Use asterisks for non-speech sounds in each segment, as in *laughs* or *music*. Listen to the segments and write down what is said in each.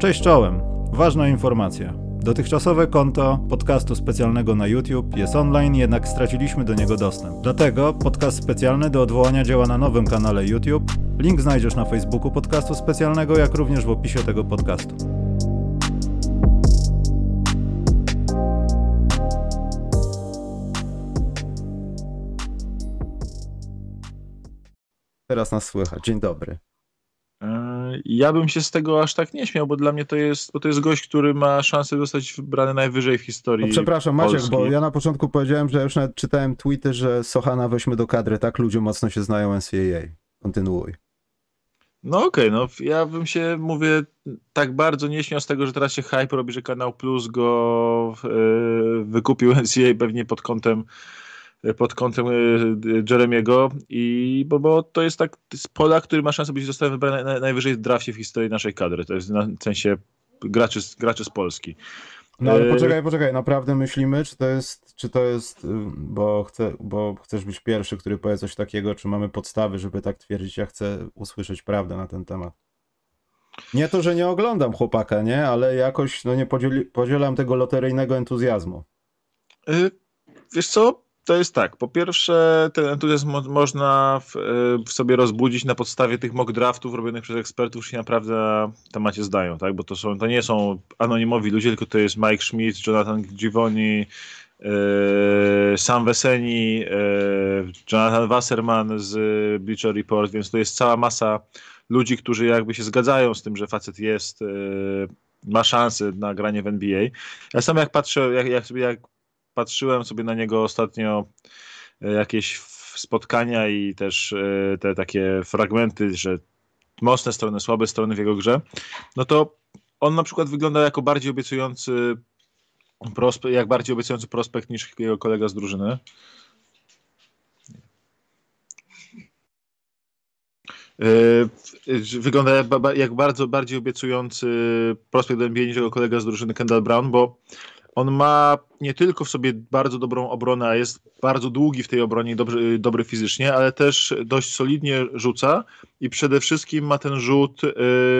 Cześć czołem. Ważna informacja. Dotychczasowe konto podcastu specjalnego na YouTube jest online, jednak straciliśmy do niego dostęp. Dlatego podcast specjalny do odwołania działa na nowym kanale YouTube. Link znajdziesz na Facebooku podcastu specjalnego, jak również w opisie tego podcastu. Teraz nas słychać. Dzień dobry. Ja bym się z tego aż tak nie śmiał, bo dla mnie to jest, bo to jest gość, który ma szansę zostać wybrany najwyżej w historii. No przepraszam, Maciek, Polski. bo ja na początku powiedziałem, że już nawet czytałem tweety, że Sochana weźmy do kadry, tak ludzie mocno się znają NCAA. Kontynuuj. No okej, okay, no ja bym się, mówię, tak bardzo nie śmiał z tego, że teraz się hype robi, że Kanał Plus go yy, wykupił *laughs* NCAA pewnie pod kątem pod kątem Jeremiego i bo, bo to jest tak z Polak, który ma szansę być został wybrany na, najwyżej w drafcie w historii naszej kadry. To jest na, w sensie graczy, graczy z Polski. No ale poczekaj, poczekaj, naprawdę myślimy, czy to jest, czy to jest, bo, chcę, bo chcesz być pierwszy, który powie coś takiego, czy mamy podstawy, żeby tak twierdzić, ja chcę usłyszeć prawdę na ten temat. Nie to, że nie oglądam chłopaka, nie, ale jakoś no nie podzieli, podzielam tego loteryjnego entuzjazmu. Wiesz co, to jest tak. Po pierwsze, ten entuzjazm mo można w, w, sobie rozbudzić na podstawie tych mock draftów robionych przez ekspertów, się naprawdę na temacie zdają, tak? Bo to, są, to nie są anonimowi ludzie, tylko to jest Mike Schmidt, Jonathan Givoni, yy, Sam Weseni, yy, Jonathan Wasserman z Bleacher Report, więc to jest cała masa ludzi, którzy jakby się zgadzają z tym, że facet jest, ma szansę na granie w NBA. Ja sam jak patrzę, jak, jak jak patrzyłem sobie na niego ostatnio e, jakieś spotkania i też e, te takie fragmenty, że mocne strony, słabe strony w jego grze, no to on na przykład wygląda jako bardziej obiecujący prospekt, jak bardziej obiecujący prospekt niż jego kolega z drużyny. E, wygląda jak bardzo bardziej obiecujący prospekt NBA niż jego kolega z drużyny Kendall Brown, bo on ma nie tylko w sobie bardzo dobrą obronę, a jest bardzo długi w tej obronie dobry, dobry fizycznie, ale też dość solidnie rzuca i przede wszystkim ma ten rzut, yy,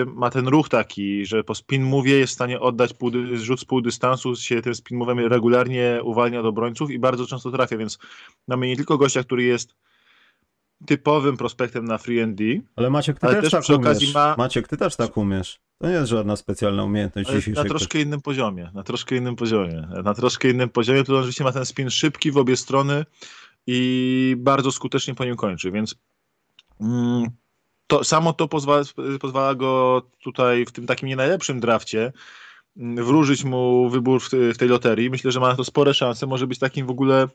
ma ten ruch taki, że po spin move'ie jest w stanie oddać pół, rzut z pół dystansu, się tym spin regularnie uwalnia do obrońców i bardzo często trafia, więc mamy nie tylko gościa, który jest typowym prospektem na free and D. Ale Maciek, ty też, też tak umiesz. Ma... Maciek, ty też tak umiesz. To nie jest żadna specjalna umiejętność dzisiejszej. Na troszkę innym poziomie, na troszkę innym poziomie. Na troszkę innym poziomie, to oczywiście ma ten spin szybki w obie strony i bardzo skutecznie po nim kończy, więc mm, to samo to pozwala, pozwala go tutaj w tym takim nie najlepszym drafcie mm, wróżyć mu wybór w, w tej loterii. Myślę, że ma na to spore szanse. Może być takim w ogóle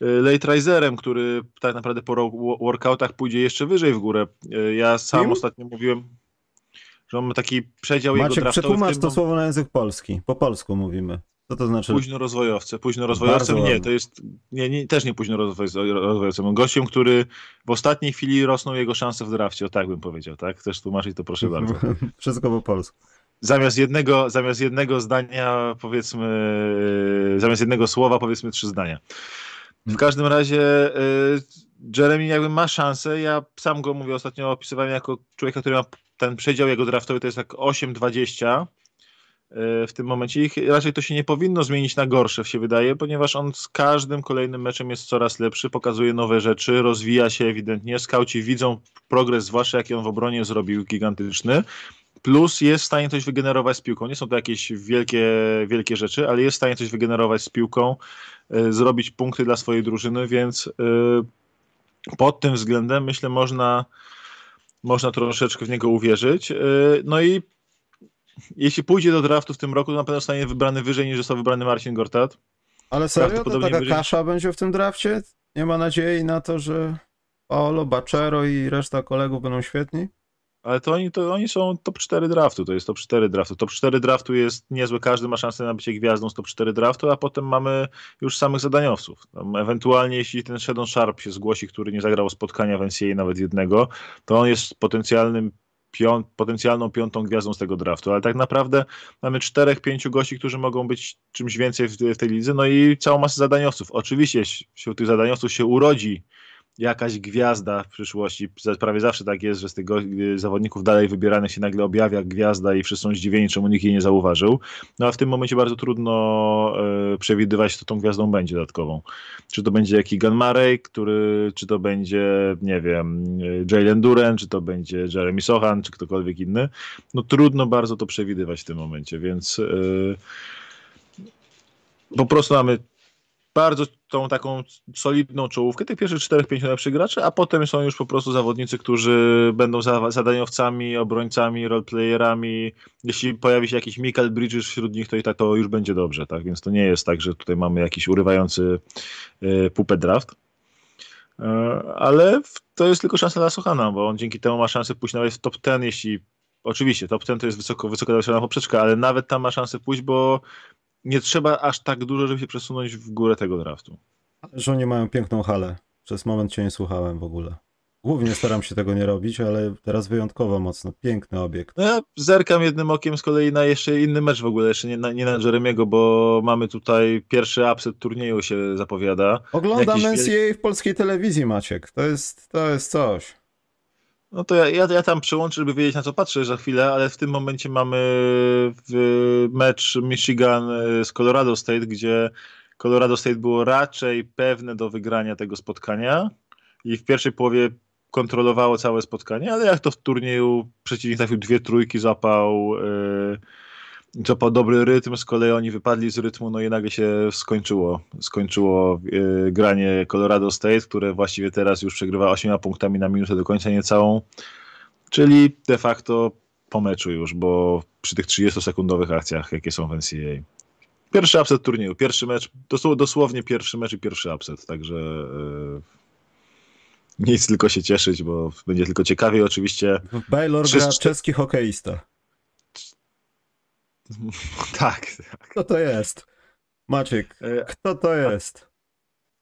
late riserem, który tak naprawdę po workoutach pójdzie jeszcze wyżej w górę. Y, ja sam ostatnio mówiłem, że mamy taki przedział Maciek, jego draftowy. przetłumacz to słowo na język polski. Po polsku mówimy. Co to znaczy? Późno rozwojowcy. Późno rozwojowcem nie, to jest nie, nie, też nie późno rozwojowcem. Gościem, który w ostatniej chwili rosną jego szanse w drafcie, o tak bym powiedział, tak? Chcesz tłumaczyć to proszę bardzo. *laughs* Wszystko po polsku. Zamiast jednego, zamiast jednego zdania powiedzmy, zamiast jednego słowa powiedzmy trzy zdania. W każdym razie y, Jeremy jakby ma szansę, ja sam go mówię ostatnio opisywałem jako człowieka, który ma ten przedział jego draftowy to jest tak 8-20 e, w tym momencie. Ich raczej to się nie powinno zmienić na gorsze, się wydaje, ponieważ on z każdym kolejnym meczem jest coraz lepszy, pokazuje nowe rzeczy, rozwija się ewidentnie, skauci widzą progres, zwłaszcza jaki on w obronie zrobił, gigantyczny, plus jest w stanie coś wygenerować z piłką. Nie są to jakieś wielkie, wielkie rzeczy, ale jest w stanie coś wygenerować z piłką, y, zrobić punkty dla swojej drużyny, więc y, pod tym względem myślę można można troszeczkę w niego uwierzyć. E, no i jeśli pójdzie do draftu w tym roku, to na pewno zostanie wybrany wyżej niż został wybrany Marcin Gortat. Ale serio? To taka wyżej... kasza będzie w tym drafcie? Nie ma nadziei na to, że Paolo, Bacero i reszta kolegów będą świetni? Ale to oni, to oni są top 4 draftu, to jest top 4 draftu. Top 4 draftu jest niezłe, każdy ma szansę na bycie gwiazdą z top 4 draftu, a potem mamy już samych zadaniowców. Ewentualnie jeśli ten Shadon Sharp się zgłosi, który nie zagrał spotkania w NCAA nawet jednego, to on jest potencjalnym pią potencjalną piątą gwiazdą z tego draftu, ale tak naprawdę mamy czterech, pięciu gości, którzy mogą być czymś więcej w, w tej lidze, no i całą masę zadaniowców. Oczywiście wśród tych zadaniowców się urodzi jakaś gwiazda w przyszłości. Prawie zawsze tak jest, że z tych zawodników dalej wybieranych się nagle objawia gwiazda i wszyscy są zdziwieni, czemu nikt jej nie zauważył. No a w tym momencie bardzo trudno e, przewidywać, kto tą gwiazdą będzie dodatkową. Czy to będzie Keegan Murray, który, czy to będzie, nie wiem, Jalen Duren, czy to będzie Jeremy Sohan, czy ktokolwiek inny. No trudno bardzo to przewidywać w tym momencie, więc e, po prostu mamy bardzo tą taką solidną czołówkę, tych pierwszych 4-5 najlepszych graczy, a potem są już po prostu zawodnicy, którzy będą zadaniowcami, obrońcami, roleplayerami. Jeśli pojawi się jakiś Michael Bridges wśród nich, to i tak to już będzie dobrze, tak? Więc to nie jest tak, że tutaj mamy jakiś urywający y, pupę draft. Y, ale to jest tylko szansa dla Sochana, bo on dzięki temu ma szansę pójść nawet w top 10, jeśli Oczywiście, top 10 to jest wysoko, wysoko daleka poprzeczka, ale nawet tam ma szansę pójść, bo nie trzeba aż tak dużo, żeby się przesunąć w górę tego draftu. Że oni mają piękną halę. Przez moment cię nie słuchałem w ogóle. Głównie staram się tego nie robić, ale teraz wyjątkowo mocno. Piękny obiekt. No ja zerkam jednym okiem z kolei na jeszcze inny mecz w ogóle, jeszcze nie na, nie na Jeremiego, bo mamy tutaj pierwszy upset turnieju się zapowiada. Oglądam Jakiś... NCAA w polskiej telewizji, Maciek. To jest, to jest coś. No to ja, ja, ja tam przełączę, żeby wiedzieć na co patrzę za chwilę, ale w tym momencie mamy mecz Michigan e, z Colorado State, gdzie Colorado State było raczej pewne do wygrania tego spotkania i w pierwszej połowie kontrolowało całe spotkanie, ale jak to w turnieju przeciwnik trafił dwie trójki, zapał yy, złapał dobry rytm, z kolei oni wypadli z rytmu, no i nagle się skończyło, skończyło yy, granie Colorado State, które właściwie teraz już przegrywa 8 punktami na minutę do końca niecałą, czyli de facto po meczu już, bo przy tych 30-sekundowych akcjach, jakie są w NCAA. Pierwszy upset turnieju, pierwszy mecz, dosłownie pierwszy mecz i pierwszy upset, także yy, nic tylko się cieszyć, bo będzie tylko ciekawiej oczywiście. Baylor gra czeski hokeista. *laughs* tak, tak. Kto to jest? Maciek, e, kto to jest?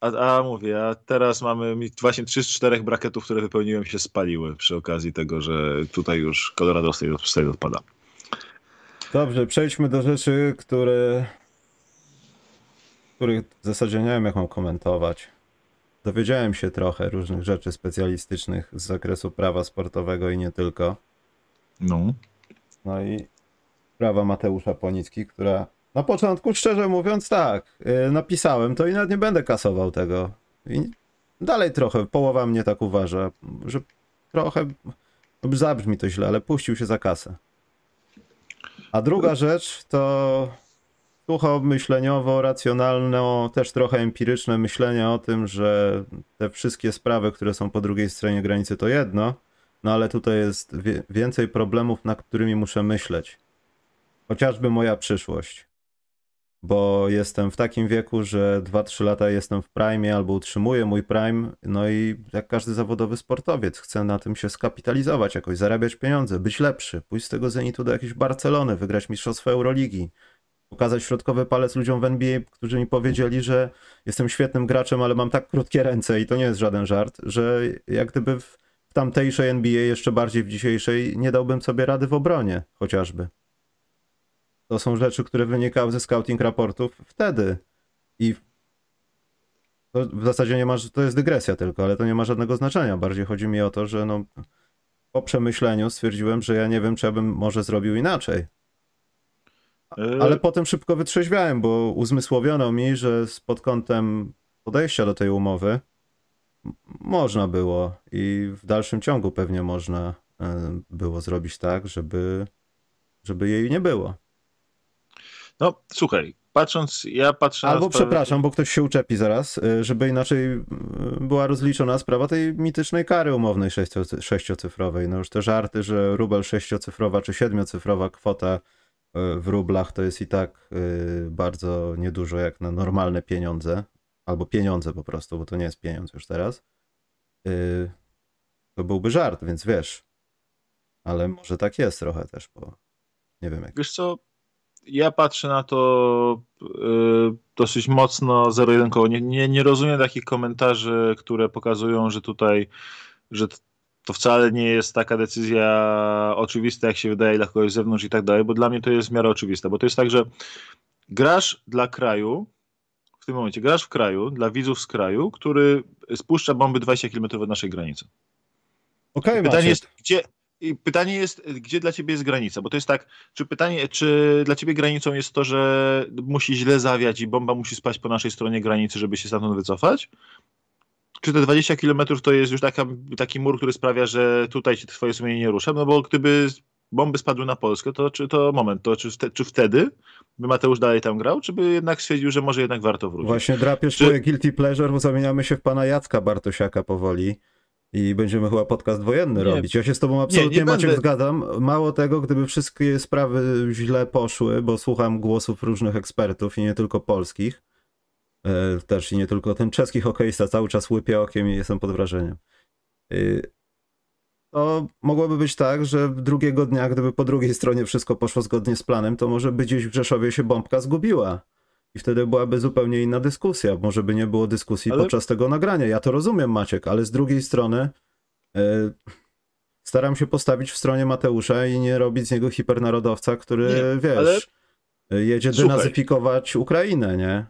A, a mówię, a teraz mamy właśnie 3 z 4 braketów, które wypełniłem się spaliły przy okazji tego, że tutaj już Colorado State odpada. Dobrze, przejdźmy do rzeczy, które których w zasadzie nie wiem jak mam komentować. Dowiedziałem się trochę różnych rzeczy specjalistycznych z zakresu prawa sportowego i nie tylko. No. No i sprawa Mateusza Ponicki, która na początku, szczerze mówiąc, tak, yy, napisałem to i nawet nie będę kasował tego. I dalej trochę, połowa mnie tak uważa, że trochę, zabrzmi to źle, ale puścił się za kasę. A druga rzecz to sucho myśleniowo, racjonalne, też trochę empiryczne myślenie o tym, że te wszystkie sprawy, które są po drugiej stronie granicy to jedno, no ale tutaj jest więcej problemów, nad którymi muszę myśleć. Chociażby moja przyszłość. Bo jestem w takim wieku, że 2-3 lata jestem w prime albo utrzymuję mój prime, no i jak każdy zawodowy sportowiec, chcę na tym się skapitalizować, jakoś zarabiać pieniądze, być lepszy, pójść z tego Zenitu do jakiejś Barcelony, wygrać mistrzostwo Euroligi, pokazać środkowy palec ludziom w NBA, którzy mi powiedzieli, że jestem świetnym graczem, ale mam tak krótkie ręce i to nie jest żaden żart, że jak gdyby w tamtejszej NBA, jeszcze bardziej w dzisiejszej, nie dałbym sobie rady w obronie chociażby. To są rzeczy, które wynikały ze scouting raportów wtedy. I w zasadzie nie ma, to jest dygresja tylko, ale to nie ma żadnego znaczenia. Bardziej chodzi mi o to, że no, po przemyśleniu stwierdziłem, że ja nie wiem, czy ja bym może zrobił inaczej. E, ale potem szybko wytrzeźwiałem, bo uzmysłowiono mi, że pod kątem podejścia do tej umowy można było i w dalszym ciągu pewnie można e, było zrobić tak, żeby, żeby jej nie było. No, słuchaj, patrząc, ja patrzę Albo sprawę... przepraszam, bo ktoś się uczepi zaraz, e, żeby inaczej była rozliczona sprawa tej mitycznej kary umownej sześciocyfrowej. No już te żarty, że rubel sześciocyfrowa czy siedmiocyfrowa kwota E, w rublach to jest i tak bardzo niedużo jak na normalne pieniądze, albo pieniądze po prostu, bo to nie jest pieniądz już teraz. To byłby żart, więc wiesz. Ale może tak jest trochę też, bo nie wiem jak. Wiesz co, ja patrzę na to dosyć mocno zero-jedynkowo. Nie, nie, nie rozumiem takich komentarzy, które pokazują, że tutaj, że to wcale nie jest taka decyzja oczywista, jak się wydaje dla kogoś z zewnątrz i tak dalej, bo dla mnie to jest w miarę oczywiste, bo to jest tak, że grasz dla kraju, w tym momencie, grasz w kraju, dla widzów z kraju, który spuszcza bomby 20 km od naszej granicy. Okej, Pytanie Maciek. jest, gdzie, i pytanie jest, gdzie dla ciebie jest granica? Bo to jest tak, czy pytanie, czy dla ciebie granicą jest to, że musi źle zawiać i bomba musi spaść po naszej stronie granicy, żeby się stamtąd wycofać? Czy te 20 km to jest już taka, taki mur, który sprawia, że tutaj się twoje sumienie nie rusza? No bo gdyby bomby spadły na Polskę, to czy to moment, to czy, wte, czy wtedy by Mateusz dalej tam grał, czy by jednak stwierdził, że może jednak warto wrócić? Właśnie drapiesz Czy- moje guilty pleasure, bo zamieniamy się w pana Jacka Bartosiaka powoli i będziemy chyba podcast wojenny Nie. robić. Ja się z tobą absolutnie, nie Maciek, będę. zgadzam. Mało tego, gdyby wszystkie sprawy źle poszły, bo słucham głosów różnych ekspertów i nie tylko polskich, e, też i nie tylko ten czeski hokeista cały czas łypie okiem i jestem pod wrażeniem. Y, To mogłoby być tak, że drugiego dnia, gdyby po drugiej stronie wszystko poszło zgodnie z planem, to może by gdzieś w Rzeszowie się bombka zgubiła. I wtedy byłaby zupełnie inna dyskusja. Może by nie było dyskusji Ale- podczas tego nagrania. Ja to rozumiem, Maciek, ale z drugiej strony e, staram się postawić w stronie Mateusza i nie robić z niego hipernarodowca, który, Nie, wiesz, ale- jedzie Słuchaj. denazyfikować Ukrainę, nie?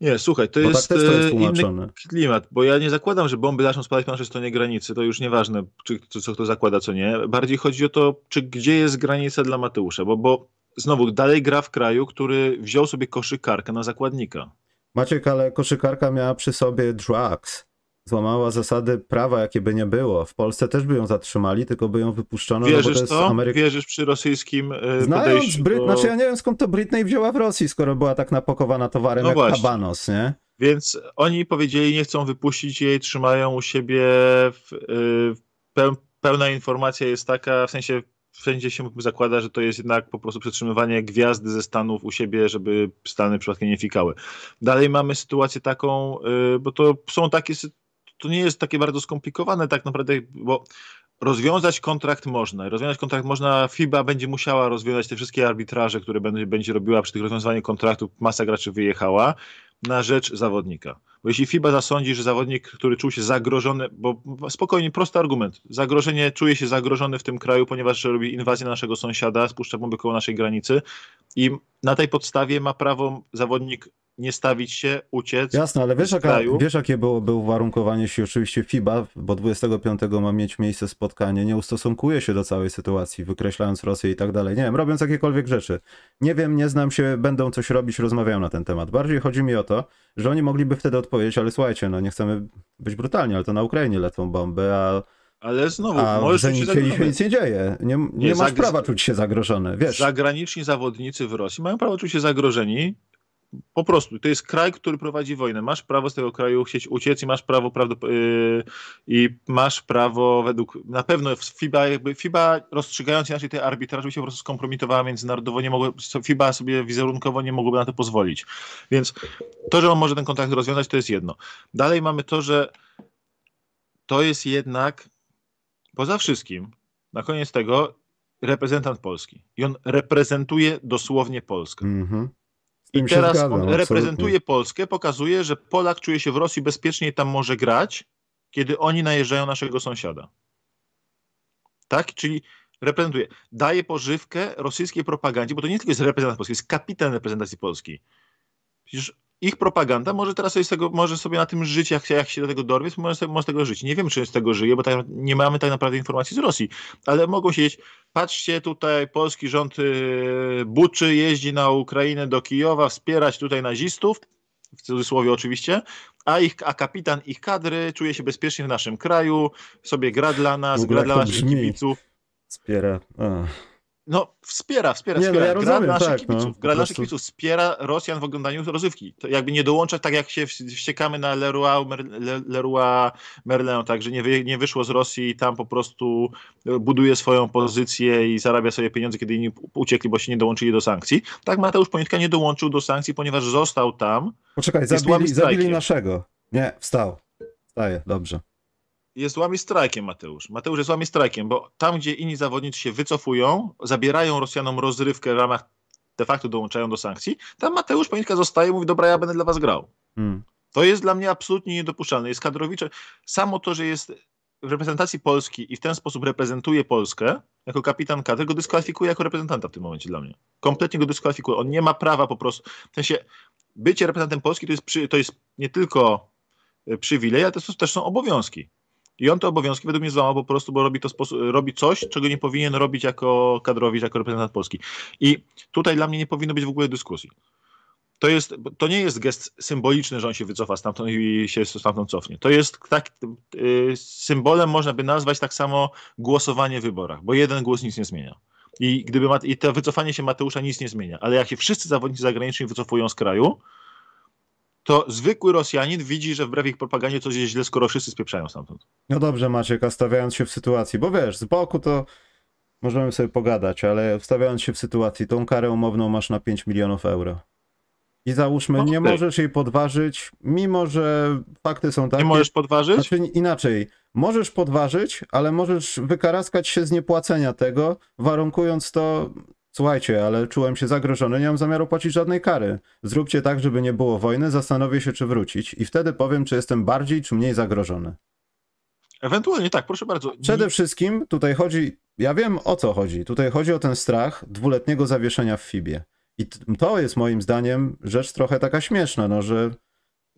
Nie, słuchaj, to Bo jest, tak to jest e, inny klimat, bo ja nie zakładam, że bomby zaczną spadać po naszej stronie granicy, to już nieważne, czy co kto zakłada, co nie. Bardziej chodzi o to, czy gdzie jest granica dla Mateusza, bo, bo znowu dalej gra w kraju, który wziął sobie koszykarkę na zakładnika. Maciek, ale koszykarka miała przy sobie drugs. Złamała zasady prawa, jakie by nie było. W Polsce też by ją zatrzymali, tylko by ją wypuszczono, no bo to Wierzysz to? Wierzysz przy rosyjskim e, Znając Bryt... do... Znaczy ja nie wiem skąd to Britney wzięła w Rosji, skoro była tak napakowana towarem No jak właśnie. kabanos, nie? Więc oni powiedzieli, nie chcą wypuścić jej, trzymają u siebie. W, y, peł, pełna informacja jest taka, w sensie wszędzie się zakłada, że to jest jednak po prostu przetrzymywanie gwiazdy ze Stanów u siebie, żeby Stany przypadkiem nie fikały. Dalej mamy sytuację taką, y, bo to są takie, to nie jest takie bardzo skomplikowane tak naprawdę, bo rozwiązać kontrakt można. Rozwiązać kontrakt można, FIBA będzie musiała rozwiązać te wszystkie arbitraże, które będzie, będzie robiła przy tych rozwiązaniu kontraktów, masa graczy wyjechała na rzecz zawodnika. Bo jeśli FIBA zasądzi, że zawodnik, który czuł się zagrożony, bo spokojnie, prosty argument, zagrożenie, czuje się zagrożony w tym kraju, ponieważ robi inwazję na naszego sąsiada, spuszcza bomby koło naszej granicy i na tej podstawie ma prawo zawodnik nie stawić się, uciec. Jasne, ale wiesz, jaka, wiesz jakie byłoby uwarunkowanie, jeśli oczywiście FIBA, bo 25 ma mieć miejsce spotkanie, nie ustosunkuje się do całej sytuacji, wykreślając Rosję i tak dalej. Nie wiem, robiąc jakiekolwiek rzeczy. Nie wiem, nie znam się, będą coś robić, rozmawiają na ten temat. Bardziej chodzi mi o to, że oni mogliby wtedy odpowiedzieć, ale słuchajcie, no nie chcemy być brutalni, ale to na Ukrainie lecą bomby, a, Ale znowu, a możesz czuć się się nic nie dzieje. Nie, nie, Nie, masz prawa czuć się zagrożony, wiesz. Zagraniczni zawodnicy w Rosji mają prawo czuć się zagrożeni. Po prostu, to jest kraj, który prowadzi wojnę. Masz prawo z tego kraju chcieć uciec i masz prawo prawdop- yy, i masz prawo według, na pewno FIBA jakby, FIBA rozstrzygając inaczej te arbitraże by się po prostu skompromitowała międzynarodowo, nie mogło, FIBA sobie wizerunkowo nie mogłoby na to pozwolić. Więc to, że on może ten kontrakt rozwiązać, to jest jedno. Dalej mamy to, że to jest jednak poza wszystkim, na koniec tego, reprezentant Polski. I on reprezentuje dosłownie Polskę. Mhm. I teraz zgadzam, on absolutnie. reprezentuje Polskę, pokazuje, że Polak czuje się w Rosji bezpiecznie i tam może grać, kiedy oni najeżdżają naszego sąsiada. Tak? Czyli reprezentuje. Daje pożywkę rosyjskiej propagandzie, bo to nie tylko jest reprezentant Polski, jest kapitan reprezentacji Polski. Przecież ich propaganda może teraz sobie, tego, może sobie na tym żyć, jak, jak się do tego dorwie, może, sobie, może tego żyć. Nie wiemy, czy z tego żyje, bo tak, nie mamy tak naprawdę informacji z Rosji, ale mogą siedzieć, patrzcie tutaj, polski rząd yy, buczy, jeździ na Ukrainę do Kijowa, wspierać tutaj nazistów, w cudzysłowie oczywiście, a, ich, a kapitan ich kadry czuje się bezpiecznie w naszym kraju, sobie gra dla nas, gra dla naszych kibiców. Wspiera. Ach. No, wspiera, wspiera, Nie, no wspiera. ja gra rozumiem, dla naszych tak, kibiców. no, gra naszych kibiców. Wspiera Rosjan w oglądaniu rozrywki. To jakby nie dołącza, tak jak się wś- wściekamy na Leroy, Mer, Le- Leroy Merlin, tak, że nie, wy, nie wyszło z Rosji i tam po prostu e, buduje swoją pozycję i zarabia sobie pieniądze, kiedy inni uciekli, bo się nie dołączyli do sankcji. Tak Mateusz Ponitka nie dołączył do sankcji, ponieważ został tam, Poczekaj, zabili, zabili naszego. Nie, wstał. Wstaje, dobrze. Jest łami strajkiem Mateusz. Mateusz jest łami strajkiem, bo tam, gdzie inni zawodnicy się wycofują, zabierają Rosjanom rozrywkę w ramach de facto dołączają do sankcji, tam Mateusz Ponitka zostaje i mówi, dobra, ja będę dla was grał. Hmm. To jest dla mnie absolutnie niedopuszczalne. Jest kadrowicze. Samo to, że jest w reprezentacji Polski i w ten sposób reprezentuje Polskę jako kapitan kadry, go dyskwalifikuje jako reprezentanta w tym momencie dla mnie. Kompletnie go dyskwalifikuje. On nie ma prawa po prostu, w sensie bycie reprezentantem Polski to jest, przy, to jest nie tylko e, przywilej, ale to też są obowiązki. I on te obowiązki według mnie złamał po prostu, bo robi, to robi coś, czego nie powinien robić jako kadrowicz, jako reprezentant Polski. I tutaj dla mnie nie powinno być w ogóle dyskusji. To, jest, to nie jest gest symboliczny, że on się wycofa stamtąd i się stamtąd cofnie. To jest tak, y, symbolem można by nazwać tak samo głosowanie w wyborach, bo jeden głos nic nie zmienia. I gdyby i to wycofanie się Mateusza nic nie zmienia. Ale jak się wszyscy zawodnicy zagraniczni wycofują z kraju, to zwykły Rosjanin widzi, że wbrew ich propagandzie coś jest źle, skoro wszyscy spieprzają stamtąd. No dobrze, Maciek, a stawiając się w sytuacji, bo wiesz, z boku to możemy sobie pogadać, ale wstawiając się w sytuacji, tą karę umowną masz na 5 milionów euro. I załóżmy, nie możesz jej podważyć, mimo że fakty są takie. Nie możesz podważyć? Znaczy inaczej, możesz podważyć, ale możesz wykaraskać się z niepłacenia tego, warunkując to Słuchajcie, ale czułem się zagrożony, nie mam zamiaru płacić żadnej kary. Zróbcie tak, żeby nie było wojny, zastanowię się, czy wrócić i wtedy powiem, czy jestem bardziej, czy mniej zagrożony. Ewentualnie tak, proszę bardzo. Przede wszystkim tutaj chodzi, ja wiem o co chodzi. Tutaj chodzi o ten strach dwuletniego zawieszenia w FIBie. I to jest moim zdaniem rzecz trochę taka śmieszna, no że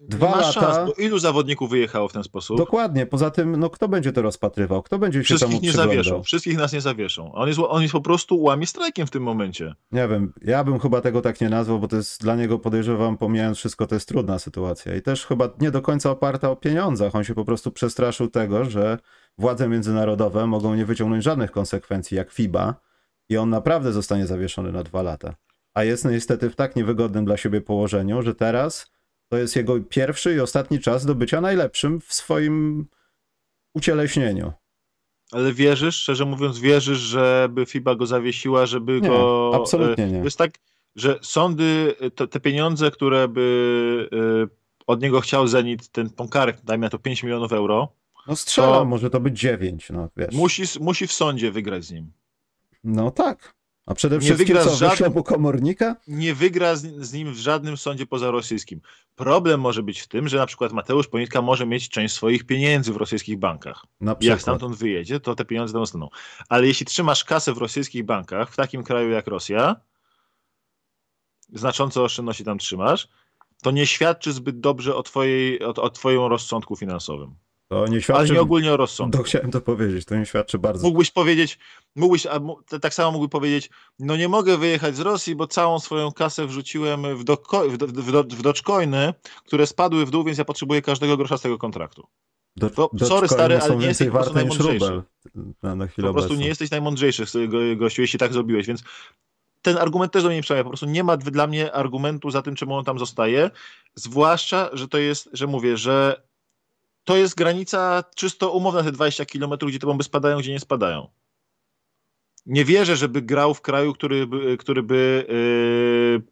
Dwa lata. Szans, bo ilu zawodników wyjechało w ten sposób? Dokładnie. Poza tym, no kto będzie to rozpatrywał? Kto będzie się Wszystkich temu nie zawieszą. Wszystkich nas nie zawieszą. On jest, on jest po prostu łamie strajkiem w tym momencie. Nie wiem. Ja bym chyba tego tak nie nazwał, bo to jest dla niego, podejrzewam, pomijając wszystko, to jest trudna sytuacja. I też chyba nie do końca oparta o pieniądzach. On się po prostu przestraszył tego, że władze międzynarodowe mogą nie wyciągnąć żadnych konsekwencji, jak FIBA, i on naprawdę zostanie zawieszony na dwa lata. A jest niestety w tak niewygodnym dla siebie położeniu, że teraz to jest jego pierwszy i ostatni czas do bycia najlepszym w swoim ucieleśnieniu. Ale wierzysz, szczerze mówiąc, wierzysz, żeby FIBA go zawiesiła, żeby nie, go. Absolutnie nie. To jest tak, że sądy, te, te pieniądze, które by y, od niego chciał Zenit, ten Ponkarek, dajmy na to 5 milionów euro. No strzelam, to może to być 9, no wiesz. Musi, musi w sądzie wygrać z nim. No tak. A przede nie wszystkim wygra co, żadnym, komornika? Nie wygra z, z, nim w żadnym sądzie pozarosyjskim. Problem może być w tym, że na przykład Mateusz Ponitka może mieć część swoich pieniędzy w rosyjskich bankach. Na Jak stamtąd wyjedzie, to te pieniądze tam zostaną. Ale jeśli trzymasz kasę w rosyjskich bankach, w takim kraju jak Rosja, znaczące oszczędności tam trzymasz, to nie świadczy zbyt dobrze o, twojej, o, o twoim rozsądku finansowym. To nie świadczy... Ale nie ogólnie o rozsądku. To chciałem to powiedzieć, to nie świadczy bardzo. Mógłbyś powiedzieć, mógłbyś, a tak samo mógłby powiedzieć, no nie mogę wyjechać z Rosji, bo całą swoją kasę wrzuciłem w, do, w, do, w, do, w Dogecoiny, które spadły w dół, więc ja potrzebuję każdego grosza z tego kontraktu. Do, to, sorry stary, ale nie jesteś po prostu najmądrzejszy. Na, na po prostu nie jesteś najmądrzejszy, gościu, jeśli tak zrobiłeś, więc ten argument też do mnie nie przemawia. Po prostu nie ma dla mnie argumentu za tym, czemu on tam zostaje. Zwłaszcza, że to jest, że mówię, że to jest granica czysto umowna, te 20 km, gdzie te bomby spadają, gdzie nie spadają. Nie wierzę, żeby grał w kraju, który by, który by yy,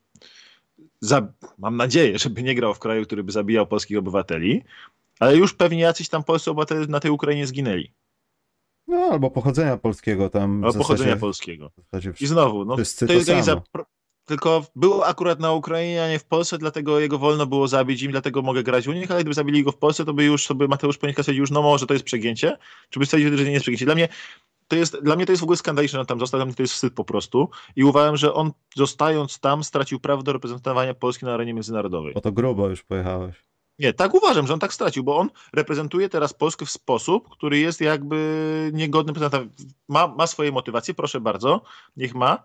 za, mam nadzieję, żeby nie grał w kraju, który by zabijał polskich obywateli, ale już pewnie jacyś tam polscy obywatele na tej Ukrainie zginęli. No, albo pochodzenia polskiego tam. Albo pochodzenia polskiego. I znowu, no, to jest granica tylko był akurat na Ukrainie, a nie w Polsce, dlatego jego wolno było zabić im, dlatego mogę grać u nich, ale gdyby zabili go w Polsce, to by już sobie Mateusz Ponitka stwierdził już, no może to jest przegięcie, czy by stwierdził, że nie jest przegięcie. Dla mnie to jest, dla mnie to jest w ogóle skandaliczne, że on tam został, dla mnie to jest wstyd po prostu i uważam, że on zostając tam stracił prawo do reprezentowania Polski na arenie międzynarodowej. O to grubo już pojechałeś. Nie, tak uważam, że on tak stracił, bo on reprezentuje teraz Polskę w sposób, który jest jakby niegodny Ma, ma swoje motywacje, proszę bardzo, niech ma,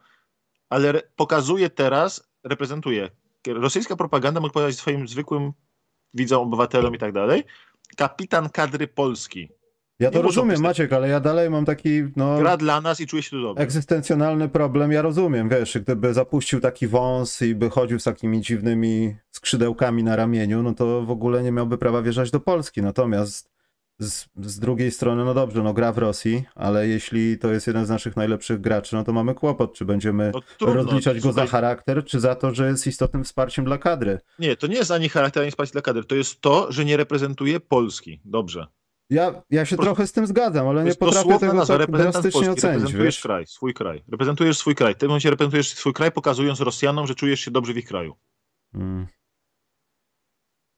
ale pokazuje teraz, reprezentuje. Rosyjska propaganda mógł powiedzieć swoim zwykłym widzom, obywatelom i tak dalej. Kapitan kadry Polski. Ja to rozumiem, Maciek, ale ja dalej mam taki. No, Gra dla nas i czuję się tu dobrze. Egzystencjonalny problem, ja rozumiem, wiesz, gdyby zapuścił taki wąs i by chodził z takimi dziwnymi skrzydełkami na ramieniu, no to w ogóle nie miałby prawa wjeżdżać do Polski. Natomiast z, z, drugiej strony, no dobrze, no gra w Rosji, ale jeśli to jest jeden z naszych najlepszych graczy, no to mamy kłopot, czy będziemy no, trudno, rozliczać go za charakter, czy za to, że jest istotnym wsparciem dla kadry. Nie, to nie jest ani charakter, ani wsparcie dla kadry, to jest to, że nie reprezentuje Polski. Dobrze. Ja, ja się trochę z tym zgadzam, ale nie potrafię tego nazwa, tak drastycznie Polski, ocenić. Reprezentujesz wiesz? kraj, swój kraj. Reprezentujesz swój kraj. W tym momencie reprezentujesz swój kraj, pokazując Rosjanom, że czujesz się dobrze w ich kraju. Hmm.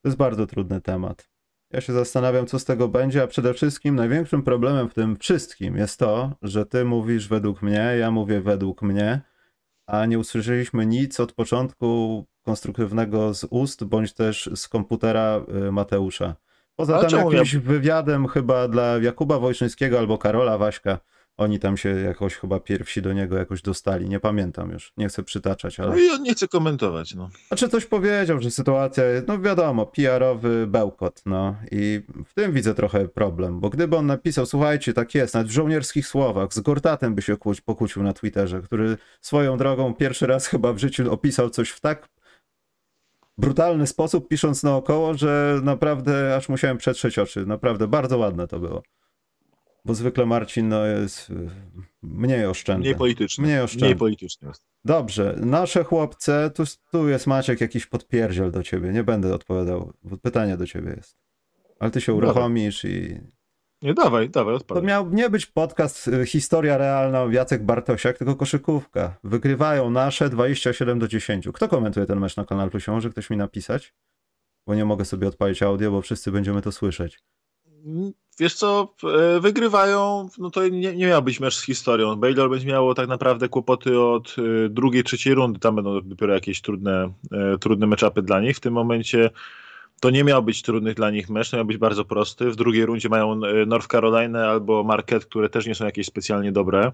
To jest bardzo trudny temat. Ja się zastanawiam, co z tego będzie, a przede wszystkim największym problemem w tym wszystkim jest to, że ty mówisz według mnie, ja mówię według mnie, a nie usłyszeliśmy nic od początku konstruktywnego z ust, bądź też z komputera y, Mateusza. Poza tym jakimś ja... wywiadem chyba dla Jakuba Wojszyńskiego albo Karola Waśka oni tam się jakoś chyba pierwsi do niego jakoś dostali. Nie pamiętam już. Nie chcę przytaczać, ale. No i on nie chce komentować, no. A czy coś powiedział, że sytuacja jest, no wiadomo, PR-owy bełkot, no. I w tym widzę trochę problem, bo gdyby on napisał, słuchajcie, tak jest, nawet w żołnierskich słowach, z Gortatem by się pokłócił na Twitterze, który swoją drogą pierwszy raz chyba w życiu opisał coś w tak brutalny sposób, pisząc naokoło, że naprawdę aż musiałem przetrzeć oczy. Naprawdę bardzo ładne to było. Bo zwykle Marcin no, jest y, mniej oszczędny. Mniej polityczny. Mniej oszczędny. Mniej polityczny jest. Dobrze, nasze chłopce, tu, tu jest Maciek jakiś podpierdziel do ciebie, nie będę odpowiadał, bo pytanie do ciebie jest. Ale ty się uruchomisz dawaj. i... Nie, dawaj, dawaj. To miał nie być podcast y, Historia Realna Jacek Bartosiak, tylko koszykówka. Wygrywają nasze 27 do 10. Kto komentuje ten mecz na Kanal Plusie? Może ktoś mi napisać? Bo nie mogę sobie odpalić audio, bo wszyscy będziemy to słyszeć. Wiesz co, e, wygrywają, no to nie, nie miał być mecz z historią. Baylor będzie miało tak naprawdę kłopoty od e, drugiej, trzeciej rundy. Tam będą dopiero jakieś trudne, e, trudne meczapy dla nich. W tym momencie to nie miał być trudny dla nich mecz, to miał być bardzo prosty. W drugiej rundzie mają North Carolina albo Marquette, które też nie są jakieś specjalnie dobre.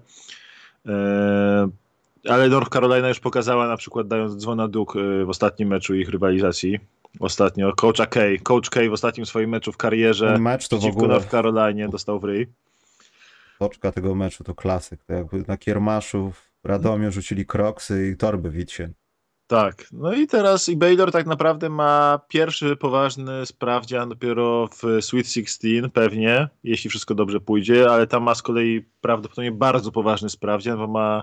Ale North Carolina już pokazała na przykład dając dzwona Duke w ostatnim meczu ich rywalizacji ostatnio. Coacha K. Coach K w ostatnim swoim meczu w karierze mecz to przeciwko w ogóle... North dostał w ryj. Toczka tego meczu to klasyk. To jakby na Kiermaszu w Radomiu rzucili kroksy i torby Witsie. Tak, no i teraz i Baylor tak naprawdę ma pierwszy poważny sprawdzian dopiero w Sweet 16 pewnie, jeśli wszystko dobrze pójdzie, ale tam ma z kolei prawdopodobnie bardzo poważny sprawdzian, bo ma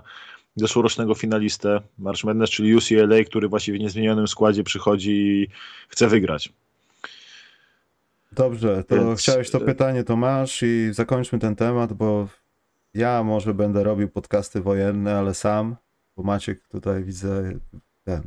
zeszłorocznego finalistę March Madness, czyli UCLA, który właściwie w niezmienionym składzie przychodzi i chce wygrać. Dobrze, to Więc... chciałeś to pytanie, to masz i zakończmy ten temat, bo ja może będę robił podcasty wojenne, ale sam, bo Maciek tutaj widzę ten.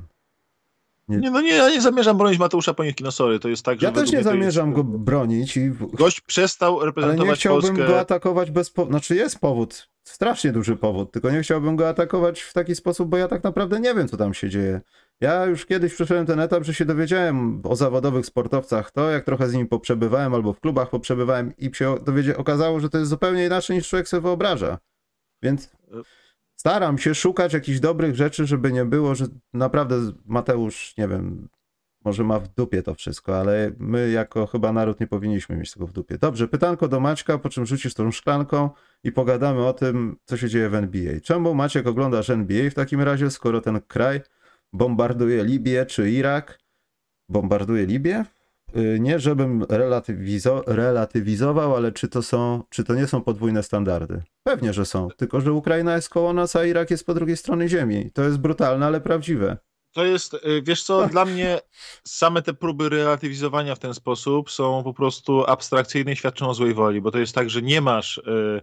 Nie, nie no nie, ja nie zamierzam bronić Mateusza Poniewki, no sorry, to jest tak, że... Ja też nie zamierzam jest... go bronić i... Gość przestał reprezentować Ale nie chciałbym Polskę... go atakować bez powodu, znaczy jest powód, strasznie duży powód, tylko nie chciałbym go atakować w taki sposób, bo ja tak naprawdę nie wiem, co tam się dzieje. Ja już kiedyś przeszedłem ten etap, że się dowiedziałem o zawodowych sportowcach, to jak trochę z nimi poprzebywałem albo w klubach poprzebywałem i się dowiedzie, okazało, że to jest zupełnie inaczej niż człowiek sobie wyobraża. Więc staram się szukać jakichś dobrych rzeczy, żeby nie było, że naprawdę Mateusz, nie wiem, może ma w dupie to wszystko, ale my jako chyba naród nie powinniśmy mieć tego w dupie. Dobrze, pytanko do Maćka, po czym rzucisz tą szklanką i pogadamy o tym, co się dzieje w NBA. Czemu Maciek oglądasz NBA w takim razie, skoro ten kraj bombarduje Libię czy Irak? Bombarduje Libię? Y, nie, żebym relatywizo relatywizował, ale czy to, są, czy to nie są podwójne standardy? Pewnie, że są. Tylko, że Ukraina jest koło nas, a Irak jest po drugiej stronie ziemi. To jest brutalne, ale prawdziwe. To jest, y, wiesz co, dla mnie same te próby relatywizowania w ten sposób są po prostu abstrakcyjne i świadczą o złej woli, bo to jest tak, że nie masz, y,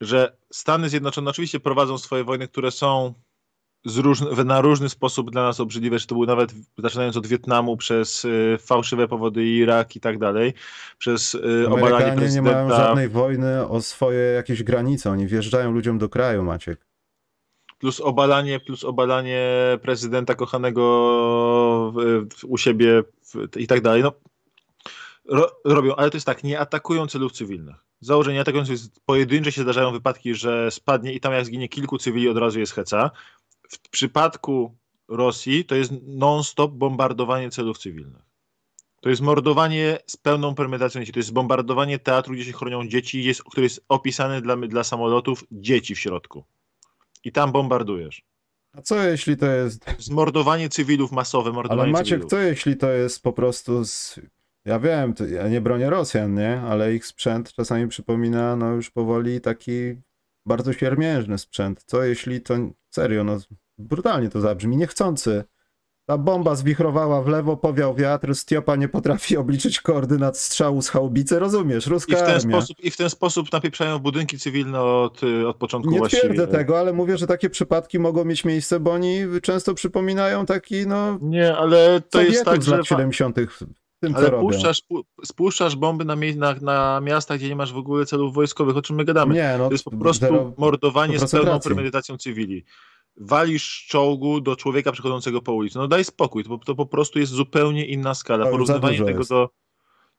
że Stany Zjednoczone oczywiście prowadzą swoje wojny, które są różny, na różny sposób dla nas obrzydliwe, czy to były nawet zaczynając od Wietnamu przez y, fałszywe powody Irak i tak dalej, przez y, obalanie prezydenta. nie mają żadnej wojny o swoje jakieś granice, oni wjeżdżają ludziom do kraju, Maciek. Plus obalanie, plus obalanie prezydenta kochanego w, w, u siebie w, i tak dalej. No, ro, robią, ale to jest tak, nie atakują celów cywilnych. Założenie atakujące jest pojedyncze się zdarzają wypadki, że spadnie i tam jak zginie kilku cywili od razu jest heca w przypadku Rosji to jest non-stop bombardowanie celów cywilnych. To jest mordowanie z pełną premedytacją dzieci. To jest bombardowanie teatru, gdzie się chronią dzieci, jest, który jest opisany dla, dla samolotów, dzieci w środku. I tam bombardujesz. A co jeśli to jest... Zmordowanie cywilów, masowe mordowanie Ale Maciek, cywilów. co jeśli to jest po prostu z... Ja wiem, ja nie bronię Rosjan, nie? Ale ich sprzęt czasami przypomina no już powoli taki bardzo siermiężny sprzęt. Co jeśli to serio, no brutalnie to zabrzmi, niechcący. Ta bomba zwichrowała w lewo, powiał wiatr, Stiopa nie potrafi obliczyć koordynat strzału z chałubicy, rozumiesz, ruska I w ten armia. Sposób, I w ten sposób napieprzają budynki cywilne od, od początku Nie właściwie. twierdzę tego, ale mówię, że takie przypadki mogą mieć miejsce, bo oni często przypominają taki, no... Nie, ale to jest tak, z lat 70 tym, Ale puszczasz, spuszczasz bomby na, na, na miasta, gdzie nie masz w ogóle celów wojskowych, o czym my gadamy. Nie, no, to jest po prostu mordowanie z pełną premedytacją cywili. walisz czołgu do człowieka przechodzącego po ulicy. No daj spokój, to, to po prostu jest zupełnie inna skala. Porównywanie tego jest. do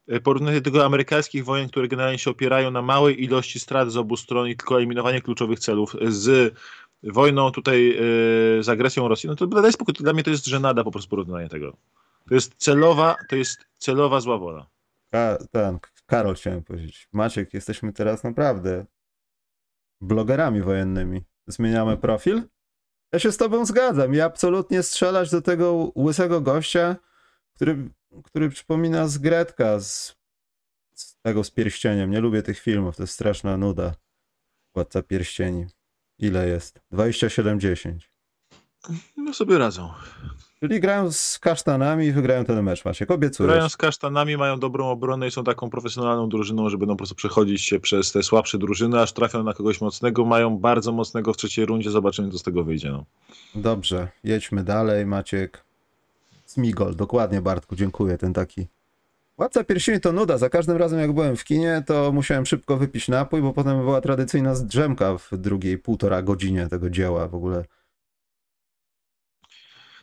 e, porównanie tego amerykańskich wojen, które generalnie się opierają na małej ilości strat z obu stron i tylko eliminowanie kluczowych celów z wojną tutaj yy, z agresją Rosji, no to daj spokój, to dla mnie to jest żenada po prostu porównanie tego. To jest celowa, to jest celowa zła wola. Ka ten, Karol chciałem powiedzieć. Maciek, jesteśmy teraz naprawdę blogerami wojennymi. Zmieniamy profil? Ja się z tobą zgadzam. Ja absolutnie strzelać do tego łysego gościa, który, który przypomina z Gretka, z, z tego z pierścieniem. Nie lubię tych filmów, to jest straszna nuda. Władca pierścieni. Ile jest? 27-10. No sobie radzą. Czyli grają z kasztanami i wygrają ten mecz, Maciek, obiecujesz. Grają z kasztanami, mają dobrą obronę i są taką profesjonalną drużyną, że będą po prostu przechodzić się przez te słabsze drużyny, aż trafią na kogoś mocnego. Mają bardzo mocnego w trzeciej rundzie, zobaczymy co z tego wyjdzie. No. Dobrze, jedźmy dalej, Maciek. Smigol, dokładnie Bartku, dziękuję, ten taki Władca pierścieni to nuda. Za każdym razem, jak byłem w kinie, to musiałem szybko wypić napój, bo potem była tradycyjna drzemka w drugiej półtora godzinie tego dzieła w ogóle.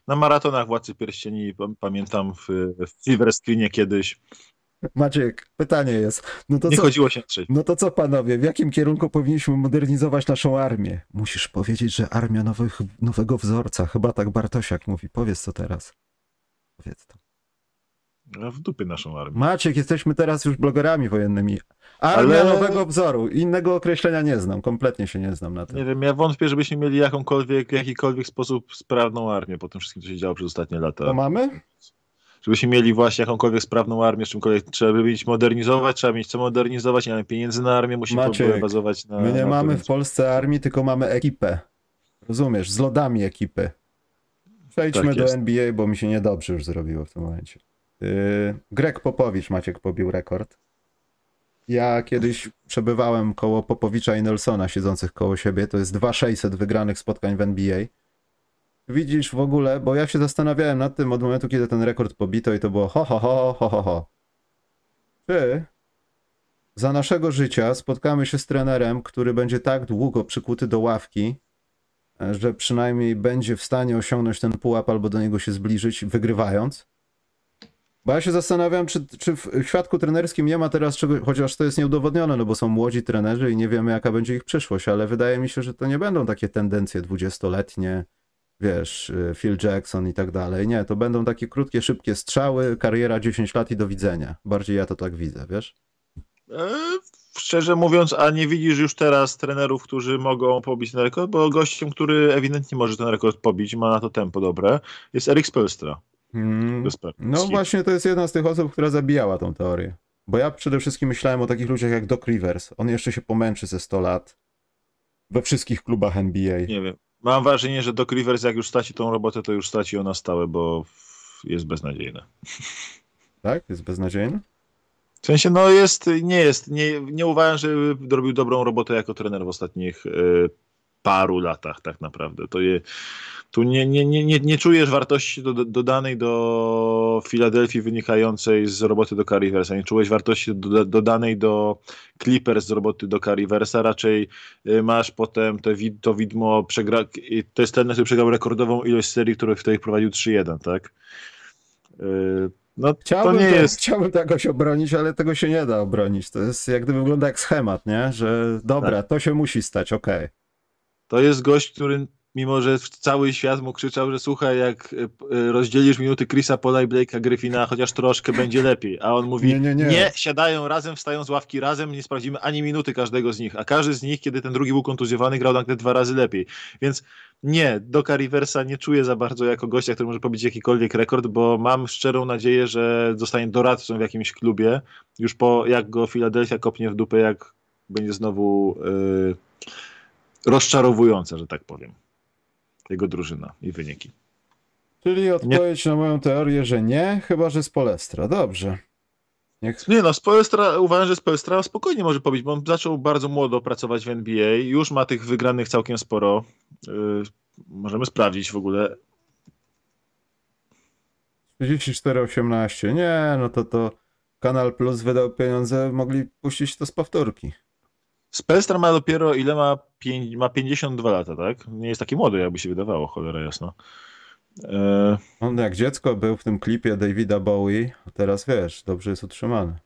Na maratonach Władcy Pierścieni pamiętam w, w Silver Screenie kiedyś. Maciek, pytanie jest. No to Nie co, chodziło się trzeć. No to co panowie, w jakim kierunku powinniśmy modernizować naszą armię? Musisz powiedzieć, że armia nowych, nowego wzorca. Chyba tak Bartosiak mówi. Powiedz to teraz. Powiedz to. A w dupie naszą armię. Maciek, jesteśmy teraz już blogerami wojennymi. Armia Ale... nowego wzoru. Innego określenia nie znam. Kompletnie się nie znam na tym. Nie wiem, ja wątpię, żebyśmy mieli jakąkolwiek, w jakikolwiek sposób sprawną armię po tym wszystkim, co się działo przez ostatnie lata. To mamy? Żebyśmy mieli właśnie jakąkolwiek sprawną armię, z czymkolwiek trzeba by mieć modernizować, trzeba mieć co modernizować, nie mamy pieniędzy na armię, musimy Maciek, bazować na... my nie na mamy w Polsce armii, tylko mamy ekipę. Rozumiesz? Z lodami ekipy. Przejdźmy tak do NBA, bo mi się niedobrze już zrobiło w tym momencie. Yy, Greg Popowicz, Maciek pobił rekord. Ja kiedyś przebywałem koło Popowicza i Nelsona siedzących koło siebie. To jest 2600 wygranych spotkań w NBA. Widzisz w ogóle, bo ja się zastanawiałem nad tym od momentu, kiedy ten rekord pobito i to było ho, ho, ho, ho, ho, ho. Czy za naszego życia spotkamy się z trenerem, który będzie tak długo przykuty do ławki, że przynajmniej będzie w stanie osiągnąć ten pułap albo do niego się zbliżyć, wygrywając? Bo ja się zastanawiam, czy, czy w świadku trenerskim nie ma teraz czegoś, chociaż to jest nieudowodnione, no bo są młodzi trenerzy i nie wiemy, jaka będzie ich przyszłość, ale wydaje mi się, że to nie będą takie tendencje dwudziestoletnie, wiesz, y, Phil Jackson i tak dalej. Nie, to będą takie krótkie, szybkie strzały, kariera 10 lat i do widzenia. Bardziej ja to tak widzę, wiesz? E, szczerze mówiąc, a nie widzisz już teraz trenerów, którzy mogą pobić ten rekord? Bo gościem, który ewidentnie może ten rekord pobić, ma na to tempo dobre, jest Erik Spelstra. Hmm. No właśnie to jest jedna z tych osób, która zabijała tą teorię. Bo ja przede wszystkim myślałem o takich ludziach jak Doc Rivers. On jeszcze się pomęczy ze 100 lat we wszystkich klubach NBA. Nie wiem. Mam wrażenie, że Doc Rivers jak już straci tą robotę, to już straci ją na stałe, bo jest beznadziejny. Tak? Jest beznadziejny? W sensie, no jest, nie jest, nie, nie uważam, że robił dobrą robotę jako trener w ostatnich y, paru latach tak naprawdę. To je, tu nie, nie, nie, nie, nie czujesz wartości do, do, dodanej do Filadelfii wynikającej z roboty do Riversa. Nie czułeś wartości do, dodanej do Clippers z roboty do Riversa. Raczej y, masz potem te, to widmo, przegra, to jest ten, który przegrał rekordową ilość serii, który wtedy prowadził 3-1, tak? Y, no, chciałbym, to nie to, jest... chciałbym to jakoś obronić, ale tego się nie da obronić. To jest jak gdyby wygląda jak schemat, nie? Że dobra, tak. to się musi stać, okej. Okay. To jest gość, który mimo że cały świat mu krzyczał, że słuchaj, jak e, rozdzielisz minuty Chrisa Pola i Blake'a Griffina, chociaż troszkę będzie lepiej. A on mówi, nie, nie, nie. nie, siadają razem, wstają z ławki razem, nie sprawdzimy ani minuty każdego z nich. A każdy z nich, kiedy ten drugi był kontuzjowany, grał nagle dwa razy lepiej. Więc nie, Doka Riversa nie czuję za bardzo jako gościa, który może pobić jakikolwiek rekord, bo mam szczerą nadzieję, że zostanie doradcą w jakimś klubie, już po jak go Philadelphia kopnie w dupę, jak będzie znowu yy, rozczarowująca, że tak powiem jego drużyna i wyniki. Czyli odpowiedź nie. na moją teorię, że nie, chyba że z Polestra. Dobrze. Niech... Nie no, z Polestra, uważam, że z Polestra spokojnie może pobić, bo on zaczął bardzo młodo pracować w NBA, już ma tych wygranych całkiem sporo. Yy, możemy sprawdzić w ogóle. 34-18. Nie, no to to Kanal Plus wydał pieniądze, mogli puścić to z powtórki. Spelstra ma dopiero, ile ma? Pięć, ma 52 lata, tak? Nie jest taki młody, jakby się wydawało, cholera jasno. E... On jak dziecko był w tym klipie Davida Bowie, a teraz wiesz, dobrze jest utrzymany.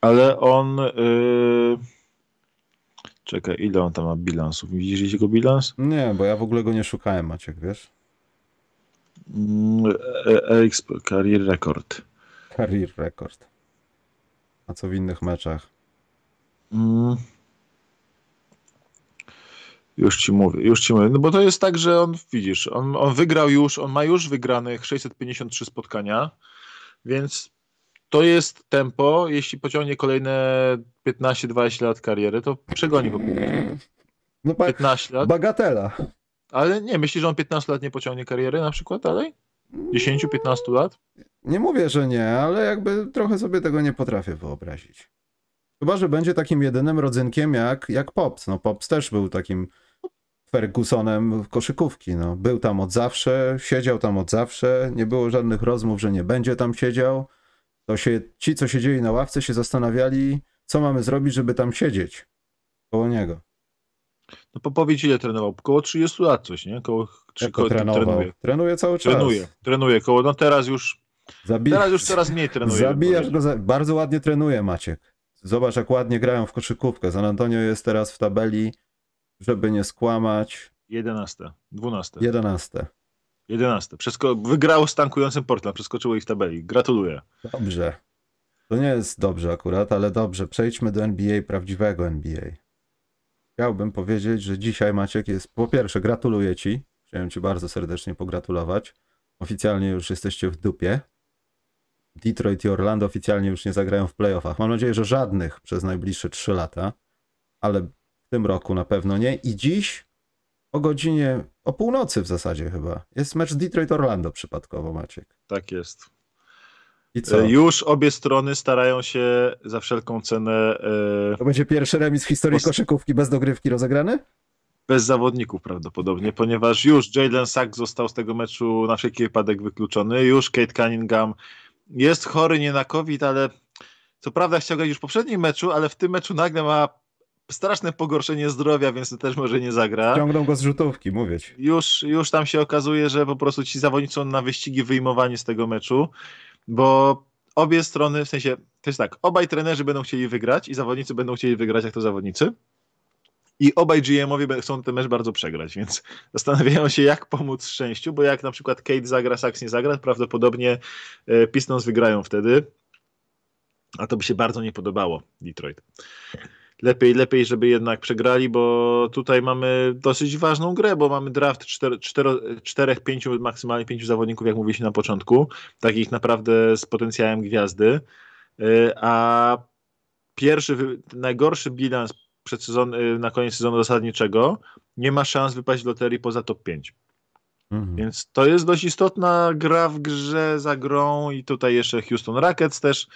Ale on... Yy... Czekaj, ile on tam ma bilansów? Widzisz jego bilans? Nie, bo ja w ogóle go nie szukałem, Maciek, wiesz? Mm, EX Career Record. Career Record. A co w innych meczach? Mm. Już ci mówię, już ci mówię. No bo to jest tak, że on, widzisz, on, on wygrał już, on ma już wygranych 653 spotkania, więc to jest tempo. Jeśli pociągnie kolejne 15-20 lat kariery, to przegoni go. No 15 lat. Bagatela. Ale nie, myślisz, że on 15 lat nie pociągnie kariery na przykład dalej? 10-15 lat? Nie mówię, że nie, ale jakby trochę sobie tego nie potrafię wyobrazić. Chyba, że będzie takim jedynym rodzynkiem jak, jak Pops. No Pops też był takim Fergusonem koszykówki. No. Był tam od zawsze, siedział tam od zawsze, nie było żadnych rozmów, że nie będzie tam siedział. To się, ci, co siedzieli na ławce, się zastanawiali, co mamy zrobić, żeby tam siedzieć koło niego. No Popowicz ile trenował? Koło 30 lat coś, nie? Koło, czy koło, trenował? Trenuje. trenuje cały czas. Trenuje, trenuje koło, no teraz już Zabi... teraz już coraz mniej trenuje. Zabijasz go, za... bardzo ładnie trenuje Maciek. Zobacz jak ładnie grają w koszykówkę. San Antonio jest teraz w tabeli, żeby nie skłamać. 11, 12. 11. 11. Przesko... Wygrało z tankującym Portland, przeskoczyło ich w tabeli. Gratuluję. Dobrze. To nie jest dobrze akurat, ale dobrze. Przejdźmy do NBA, prawdziwego NBA. Chciałbym powiedzieć, że dzisiaj Maciek jest, po pierwsze gratuluję Ci, chciałem Ci bardzo serdecznie pogratulować. Oficjalnie już jesteście w dupie. Detroit i Orlando oficjalnie już nie zagrają w playoffach. Mam nadzieję, że żadnych przez najbliższe 3 lata, ale w tym roku na pewno nie. I dziś o godzinie, o północy w zasadzie chyba, jest mecz Detroit-Orlando przypadkowo, Maciek. Tak jest. I co? E, już obie strony starają się za wszelką cenę. E... To będzie pierwszy remis w historii Post... koszykówki bez dogrywki rozegrany? Bez zawodników prawdopodobnie, ponieważ już Jalen Sack został z tego meczu na wszelki wypadek wykluczony. Już Kate Cunningham jest chory nie na COVID, ale co prawda chciał grać już w poprzednim meczu, ale w tym meczu nagle ma straszne pogorszenie zdrowia, więc to też może nie zagra. Ciągną go z rzutówki, mówić. Już, już tam się okazuje, że po prostu ci zawodnicy są na wyścigi wyjmowani z tego meczu bo obie strony, w sensie, to jest tak, obaj trenerzy będą chcieli wygrać i zawodnicy będą chcieli wygrać jak to zawodnicy. I obaj GM-owie chcą ten mecz bardzo przegrać, więc *laughs* zastanawiają się, jak pomóc szczęściu, bo jak na przykład Kate zagra, Saks nie zagra, prawdopodobnie e, Pistons wygrają wtedy, a to by się bardzo nie podobało Detroit. Lepiej, lepiej, żeby jednak przegrali, bo tutaj mamy dosyć ważną grę, bo mamy draft 4, 4, 4 5, maksymalnie 5 zawodników, jak mówiliśmy na początku, takich naprawdę z potencjałem gwiazdy, y, a pierwszy, najgorszy bilans przed sezon, y, na koniec sezonu zasadniczego nie ma szans wypaść w loterii poza top 5. Mhm. Więc to jest dość istotna gra w grze za grą i tutaj jeszcze Houston Rockets też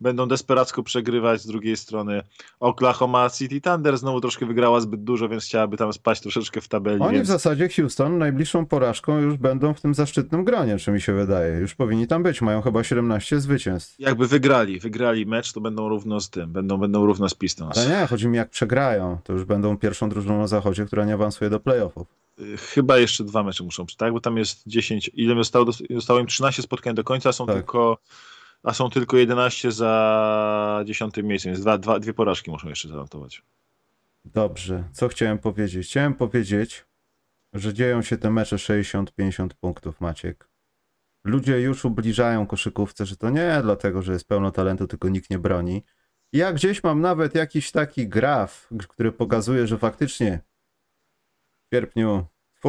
będą desperacko przegrywać. Z drugiej strony Oklahoma City Thunder znowu troszkę wygrała zbyt dużo, więc chciałaby tam spaść troszeczkę w tabeli. Oni więc... w zasadzie Houston najbliższą porażką już będą w tym zaszczytnym gronie, czy mi się wydaje. Już powinni tam być, mają chyba 17 zwycięstw. Jakby wygrali, wygrali mecz, to będą równo z tym, będą, będą równo z Pistons. Ale nie, chodzi mi jak przegrają, to już będą pierwszą drużyną na zachodzie, która nie awansuje do playoffów. Y, chyba jeszcze dwa mecze muszą, tak? Bo tam jest 10, ile zostało, zostało im 13 spotkań do końca, są tak. tylko a są tylko 11 za 10 miejscem, więc dwa, dwa, dwie porażki muszą jeszcze zanotować. Dobrze, co chciałem powiedzieć? Chciałem powiedzieć, że dzieją się te mecze 60-50 punktów, Maciek. Ludzie już ubliżają koszykówce, że to nie dlatego, że jest pełno talentu, tylko nikt nie broni. Ja gdzieś mam nawet jakiś taki graf, który pokazuje, że faktycznie w sierpniu,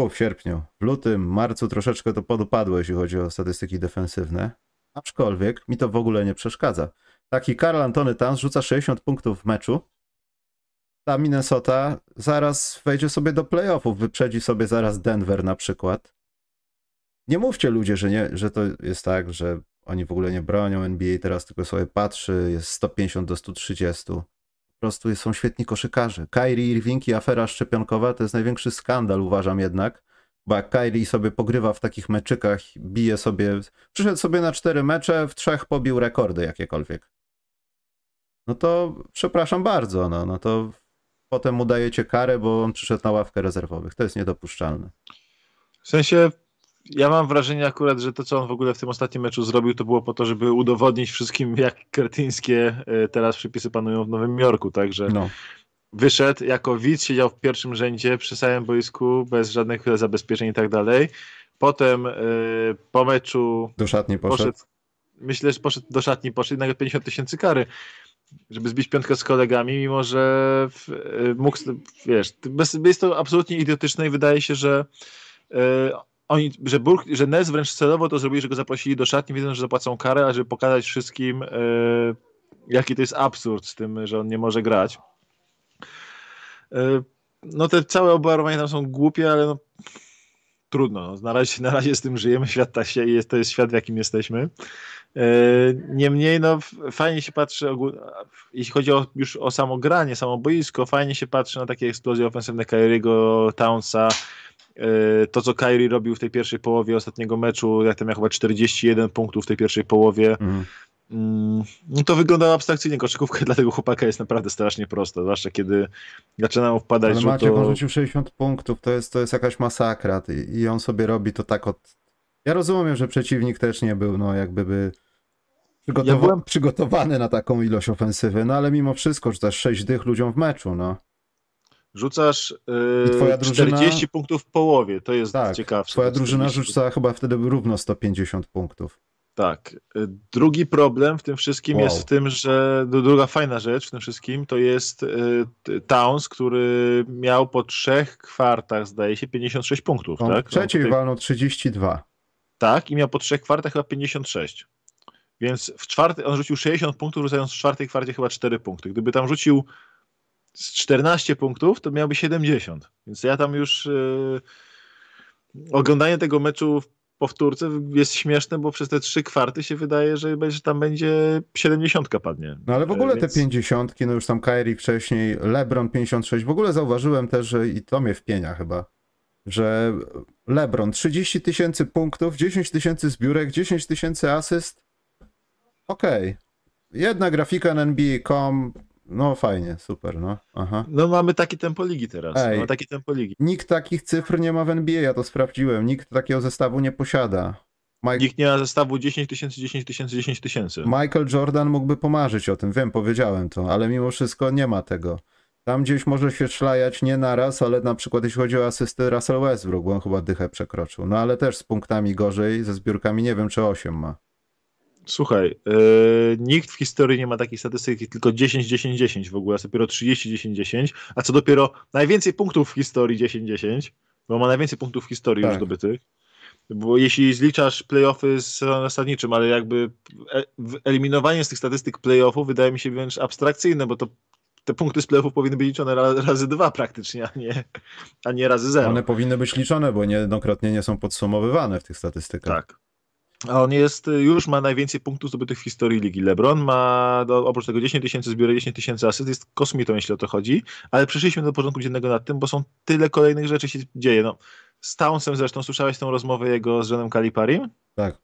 w sierpniu, w lutym, marcu troszeczkę to podupadło, jeśli chodzi o statystyki defensywne. Aczkolwiek mi to w ogóle nie przeszkadza. Taki Karl Antony Towns rzuca 60 punktów w meczu. Ta Minnesota zaraz wejdzie sobie do playoffów, wyprzedzi sobie zaraz Denver na przykład. Nie mówcie ludzie, że, nie, że to jest tak, że oni w ogóle nie bronią NBA, teraz tylko sobie patrzy, jest 150 do 130. Po prostu są świetni koszykarze. Kyrie Irving i afera szczepionkowa to jest największy skandal, uważam jednak bo jak Kyrie sobie pogrywa w takich meczykach, bije sobie, przyszedł sobie na cztery mecze, w trzech pobił rekordy jakiekolwiek. no to przepraszam bardzo, no, no to potem mu dajecie karę, bo on przyszedł na ławkę rezerwowych. To jest niedopuszczalne. W sensie ja mam wrażenie akurat, że to, co on w ogóle w tym ostatnim meczu zrobił, to było po to, żeby udowodnić wszystkim, jak kretyńskie e, teraz przepisy panują w Nowym Jorku, także no. Wyszedł jako widz, siedział w pierwszym rzędzie przy samym boisku, bez żadnych zabezpieczeń i tak dalej. Potem y, po meczu do szatni poszedł. poszedł. Myślę, że poszedł do szatni, poszedł nawet 50 tysięcy kary żeby zbić piątkę z kolegami, mimo że w, y, mógł, wiesz, bez, jest to absolutnie idiotyczne i wydaje się, że y, oni, że, Burg, że Nez wręcz celowo to zrobili, że go zaprosili do szatni, wiedząc, że zapłacą karę, a żeby pokazać wszystkim, jaki to jest absurd z tym, że on nie może grać. Y, no te całe obarowania tam są głupie, ale no, trudno. No. Na, razie, na razie z tym żyjemy, świat się jest, to jest świat, w jakim jesteśmy. E, niemniej, no, fajnie się patrzy, jeśli chodzi o, już o samo granie, samo boisko, fajnie się patrzy na takie eksplozje ofensywne Kyriego, Townsa, e, to, co Kyrie robił w tej pierwszej połowie ostatniego meczu, jak tam miał chyba 41 punktów w tej pierwszej połowie. Mm. No to wyglądało abstrakcyjnie. Koszykówka *laughs* dla tego chłopaka jest naprawdę strasznie prosta, zwłaszcza kiedy zaczyna mu wpadać Ale Maciek, to... on rzucił 60 punktów, to jest, to jest jakaś masakra i on sobie robi to tak od... Ja rozumiem, że przeciwnik też nie był, no jakby by przygotowa ja byłem... przygotowany na taką ilość ofensywy, no ale mimo wszystko rzucasz 6 dych ludziom w meczu, no. Rzucasz yy, drużyna... 40 punktów w połowie, to jest tak, ciekawe. Twoja drużyna rzuca chyba wtedy równo 150 punktów. Tak. Drugi problem w tym wszystkim wow. jest w tym, że druga fajna rzecz w tym wszystkim to jest y, Towns, który miał po trzech kwartach, zdaje się, 56 punktów. On tak? W trzeciej tej... walnął 32. Tak, i miał po trzech kwartach chyba 56. Więc w czwarty, on rzucił 60 punktów, rzucając w czwartej kwarcie chyba 4 punkty. Gdyby tam rzucił z 14 punktów, to miałby 70. Więc ja tam już yy, oglądanie tego meczu powtórce jest śmieszne, bo przez te trzy kwarty się wydaje, że, tam będzie 70 padnie. No ale w ogóle Więc... te 50, no już tam Kyrie wcześniej, LeBron 56, w ogóle zauważyłem też, że i to mnie wpienia chyba, że LeBron 30 tysięcy punktów, 10 tysięcy zbiórek, 10 tysięcy asyst, okej. Okay. Jedna grafika na NBA.com, no fajnie, super, no. Aha. No mamy takie tempo ligi teraz. Ej, mamy takie tempo ligi. Nikt takich cyfr nie ma w NBA, ja to sprawdziłem. Nikt takiego zestawu nie posiada. Mike... Nikt nie ma zestawu 10 tysięcy, 10 tysięcy, 10 tysięcy. Michael Jordan mógłby pomarzyć o tym, wiem, powiedziałem to, ale mimo wszystko nie ma tego. Tam gdzieś może się szlajać nie naraz, ale na przykład jeśli chodzi o asysty Russell Westbrook, bo on chyba dychę przekroczył. No ale też z punktami gorzej, ze zbiórkami nie wiem, czy 8 ma. Słuchaj, yy, nikt w historii nie ma takiej statystyki, tylko 10-10-10 w ogóle, a dopiero 30-10-10, a co dopiero najwięcej punktów w historii 10-10, bo ma najwięcej punktów w historii tak. już zdobytych. Bo jeśli zliczasz playoffy z zasadniczym, ale jakby e, eliminowanie z tych statystyk playoffów wydaje mi się wręcz abstrakcyjne, bo to te punkty z playoffów powinny być liczone razy dwa praktycznie, a nie, a nie razy zero. One powinny być liczone, bo niejednokrotnie nie są podsumowywane w tych statystykach. Tak. A on jest, już ma najwięcej punktów zdobytych w historii ligi. LeBron ma do, oprócz tego 10 tysięcy zbiorek, 10 tysięcy asyst, jest kosmitą, jeśli o to chodzi, ale przyszliśmy do porządku dziennego nad tym, bo są tyle kolejnych rzeczy się dzieje. No, z Townsem zresztą słyszałeś tą rozmowę jego z Johnem Kaliparim? Tak.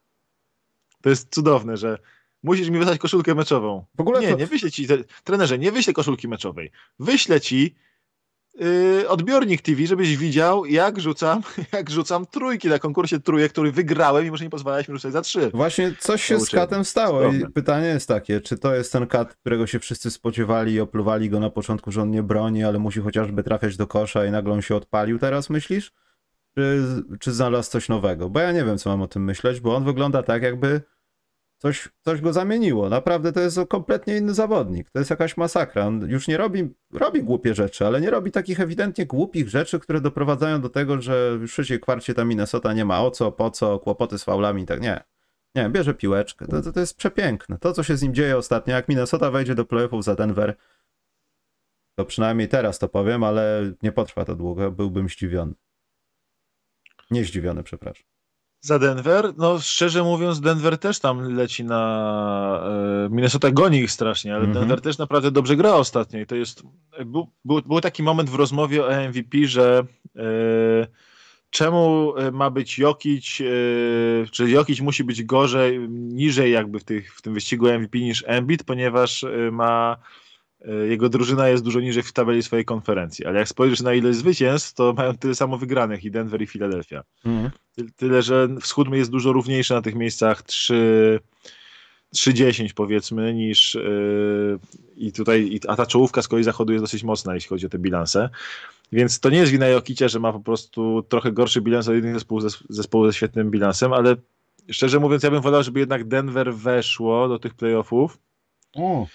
To jest cudowne, że musisz mi wysłać koszulkę meczową. W ogóle nie, to... nie wyślę ci, trenerze, nie wyślę koszulki meczowej. Wyślę ci Yy, odbiornik TV, żebyś widział, jak rzucam, *laughs* jak rzucam trójki na konkursie trójek, który wygrałem, mimo że nie pozwalałeś mi rzucać za trzy. Właśnie coś się z katem stało i pytanie jest takie, czy to jest ten kat, którego się wszyscy spodziewali i opluwali go na początku, że on nie broni, ale musi chociażby trafiać do kosza i nagle on się odpalił teraz, myślisz? Czy, czy znalazł coś nowego? Bo ja nie wiem, co mam o tym myśleć, bo on wygląda tak, jakby Coś, coś go zamieniło. Naprawdę to jest kompletnie inny zawodnik. To jest jakaś masakra. On już nie robi, robi głupie rzeczy, ale nie robi takich ewidentnie głupich rzeczy, które doprowadzają do tego, że w trzeciej kwarcie ta Minnesota nie ma o co, po co, kłopoty z faulami i tak. Nie. Nie, bierze piłeczkę. To, to, to jest przepiękne. To, co się z nim dzieje ostatnio, jak Minnesota wejdzie do playoffów za Denver, to przynajmniej teraz to powiem, ale nie potrwa to długo. Byłbym zdziwiony. Nie zdziwiony, przepraszam. Za Denver? No szczerze mówiąc, Denver też tam leci na... E, Minnesota goni ich strasznie, ale mm -hmm. Denver też naprawdę dobrze gra ostatnio i to jest... Był, był, był taki moment w rozmowie o MVP, że e, czemu e, ma być Jokic, e, czy Jokic musi być gorzej, niżej jakby w, tych, w tym wyścigu MVP niż Embiid, ponieważ e, ma jego drużyna jest dużo niżej w tabeli swojej konferencji, ale jak spojrzysz na ile zwycięstw, to mają tyle samo wygranych i Denver i Philadelphia. Mhm. Tyle, że wschód jest dużo równiejszy na tych miejscach 3 3-10 powiedzmy niż yy, i tutaj, a ta czołówka z kolei zachodu jest dosyć mocna, jeśli chodzi o te bilanse. Więc to nie jest wina Jokicia, że ma po prostu trochę gorszy bilans od innych zespołów, zespołu ze świetnym bilansem, ale szczerze mówiąc, ja bym wolał, żeby jednak Denver weszło do tych playoffów. O.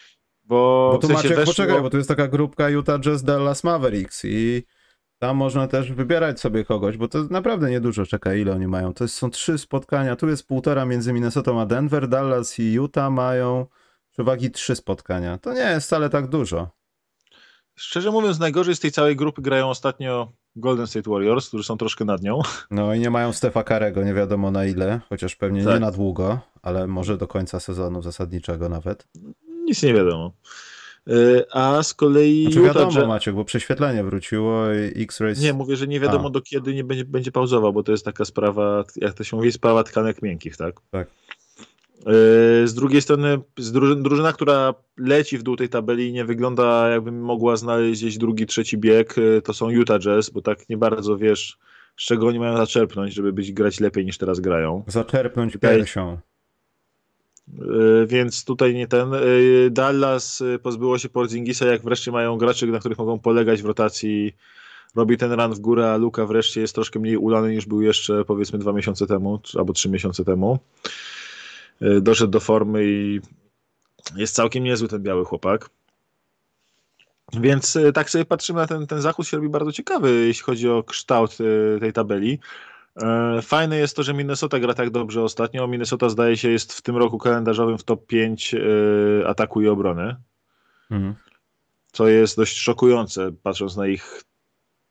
Bo, bo tu w sensie Maciek, weszło... poczekaj, bo tu jest taka grupka Utah Jazz Dallas Mavericks i tam można też wybierać sobie kogoś, bo to naprawdę niedużo czeka, ile oni mają. To są trzy spotkania, tu jest półtora między Minnesota a Denver, Dallas i Utah mają przewagi trzy spotkania. To nie jest wcale tak dużo. Szczerze mówiąc, najgorzej z tej całej grupy grają ostatnio Golden State Warriors, którzy są troszkę nad nią. No i nie mają Stefa Karego, nie wiadomo na ile, chociaż pewnie tak. nie na długo, ale może do końca sezonu zasadniczego nawet. Nic nie wiadomo. Y, a z kolei. Znaczy wiadomo, że... Maciek, bo prześwietlenie wróciło i X-Rays. Nie, mówię, że nie wiadomo a. do kiedy nie będzie, będzie pauzował, bo to jest taka sprawa, jak to się mówi, sprawa tkanek miękkich, tak? Tak. Y, z drugiej strony, z drużyna, która leci w dół tej tabeli i nie wygląda, jakby mogła znaleźć gdzieś drugi, trzeci bieg, y, to są Utah Jazz, bo tak nie bardzo wiesz, z czego oni mają zaczerpnąć, żeby być grać lepiej niż teraz grają. Zaczerpnąć Tutaj... piersią. E, więc tutaj nie ten. E, Dallas e, pozbyło się Porzingisa, jak wreszcie mają graczy, na których mogą polegać w rotacji. Robi ten run w górę, a Luka wreszcie jest troszkę mniej ulany niż był jeszcze powiedzmy dwa miesiące temu, albo trzy miesiące temu. Doszedł do formy i jest całkiem niezły ten biały chłopak. Więc tak sobie patrzymy na ten, ten zachód się robi bardzo ciekawy, jeśli chodzi o kształt tej tabeli. E, fajne jest to, że Minnesota gra tak dobrze ostatnio. Minnesota zdaje się jest w tym roku kalendarzowym w top 5 e, ataku i obrony. Mhm. Co jest dość szokujące, patrząc na ich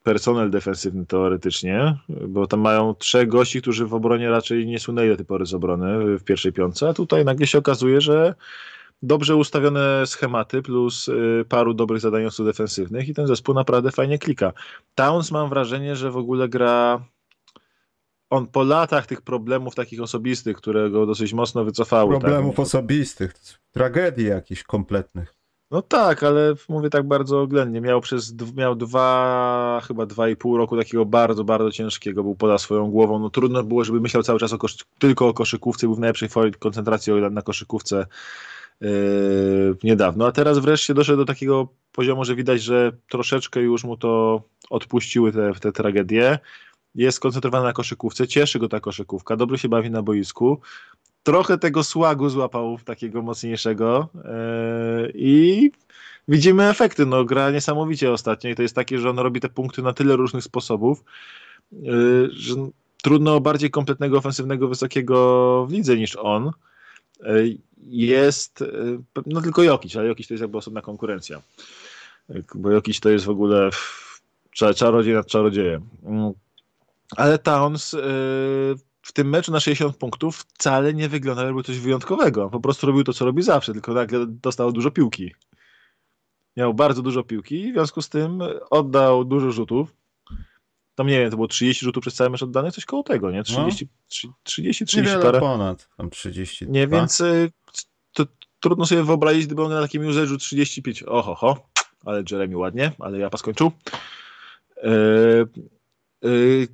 personel defensywny teoretycznie, bo tam mają trzech gości, którzy w obronie raczej nie sunęli do tej pory z obrony w pierwszej piątce, a tutaj nagle się okazuje, że dobrze ustawione schematy plus e, paru dobrych zadaniowców defensywnych i ten zespół naprawdę fajnie klika. Towns mam wrażenie, że w ogóle gra on po latach tych problemów takich osobistych, które go dosyć mocno wycofały. Tak? Problemów tak? osobistych, tragedii jakichś kompletnych. No tak, ale mówię tak bardzo oględnie. Miał przez miał dwa, chyba dwa i pół roku takiego bardzo, bardzo ciężkiego. Był poza swoją głową. No trudno było, żeby myślał cały czas o tylko o koszykówce. Był w najlepszej koncentracji na koszykówce yy, niedawno. A teraz wreszcie doszedł do takiego poziomu, że widać, że troszeczkę już mu to odpuściły te, te tragedie jest skoncentrowany na koszykówce, cieszy go ta koszykówka, dobrze się bawi na boisku. Trochę tego słagu złapał takiego mocniejszego yy, i widzimy efekty. No, gra niesamowicie ostatnio i to jest takie, że on robi te punkty na tyle różnych sposobów, yy, że trudno o bardziej kompletnego, ofensywnego, wysokiego w lidze niż on. Yy, jest, no tylko Jokic, ale Jokic to jest jakby osobna konkurencja. Bo Jokic to jest w ogóle czarodziej nad czarodziejem. Ale Towns yy, w tym meczu na 60 punktów wcale nie wyglądał jakby coś wyjątkowego. Po prostu robił to, co robi zawsze, tylko nagle dostał dużo piłki. Miał bardzo dużo piłki i w związku z tym oddał dużo rzutów. Tam nie wiem, to było 30 rzutów przez cały mecz oddane, coś koło tego, nie? 30, no. 30 30 Niewiele ponad, tam 30. Nie, więc y, to trudno sobie wyobrazić, gdyby on na takim userzu 35. Oho, ho, ale Jeremy ładnie, ale ja skończył. Yy, yy,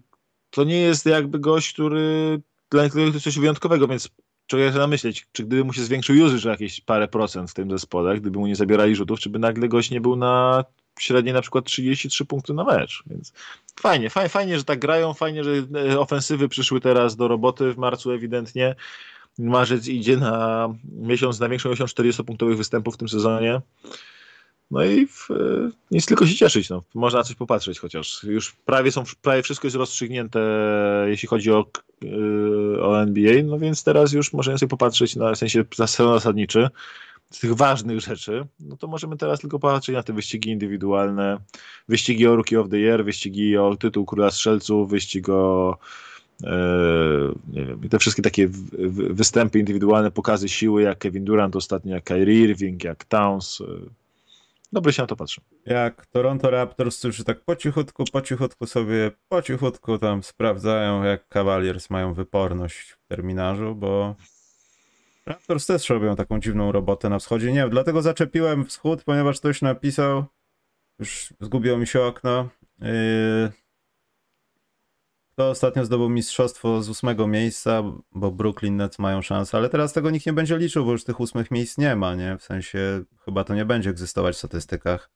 to nie jest jakby gość, który dla którego to coś wyjątkowego, więc człowiek zaczyna myśleć, czy gdyby mu się zwiększył usage jakieś parę procent w tym zespole, gdyby mu nie zabierali rzutów, czy by nagle gość nie był na średniej na przykład 33 punkty na mecz, więc fajnie, fajnie, fajnie, że tak grają, fajnie, że e, ofensywy przyszły teraz do roboty w marcu ewidentnie, marzec idzie na miesiąc, na większą ilość 40-punktowych występów w tym sezonie, no i w, nic tylko się cieszyć. No. Można na coś popatrzeć chociaż. Już prawie są, prawie wszystko jest rozstrzygnięte, jeśli chodzi o, yy, o NBA, no więc teraz już możemy sobie popatrzeć na w sensie na sezon zasadniczy z tych ważnych rzeczy, no to możemy teraz tylko patrzeć na te wyścigi indywidualne, wyścigi o Rookie of the Year, wyścigi o tytuł Króla Strzelców, wyścig o yy, nie wiem, te wszystkie takie występy indywidualne, pokazy siły, jak Kevin Durant ostatnio, jak Kyrie Irving, jak Towns, dobrze się na to patrzę. Jak Toronto Raptors, którzy tak po cichutku, po cichutku sobie, po cichutku tam sprawdzają, jak Cavaliers mają wyporność w terminarzu, bo Raptors też robią taką dziwną robotę na wschodzie. Nie dlatego zaczepiłem wschód, ponieważ ktoś napisał, już zgubiło mi się okno, yy, kto ostatnio zdobył mistrzostwo z ósmego miejsca, bo Brooklyn Nets mają szansę, ale teraz tego nikt nie będzie liczył, bo już tych ósmych miejsc nie ma, nie? W sensie chyba to nie będzie egzystować w statystykach.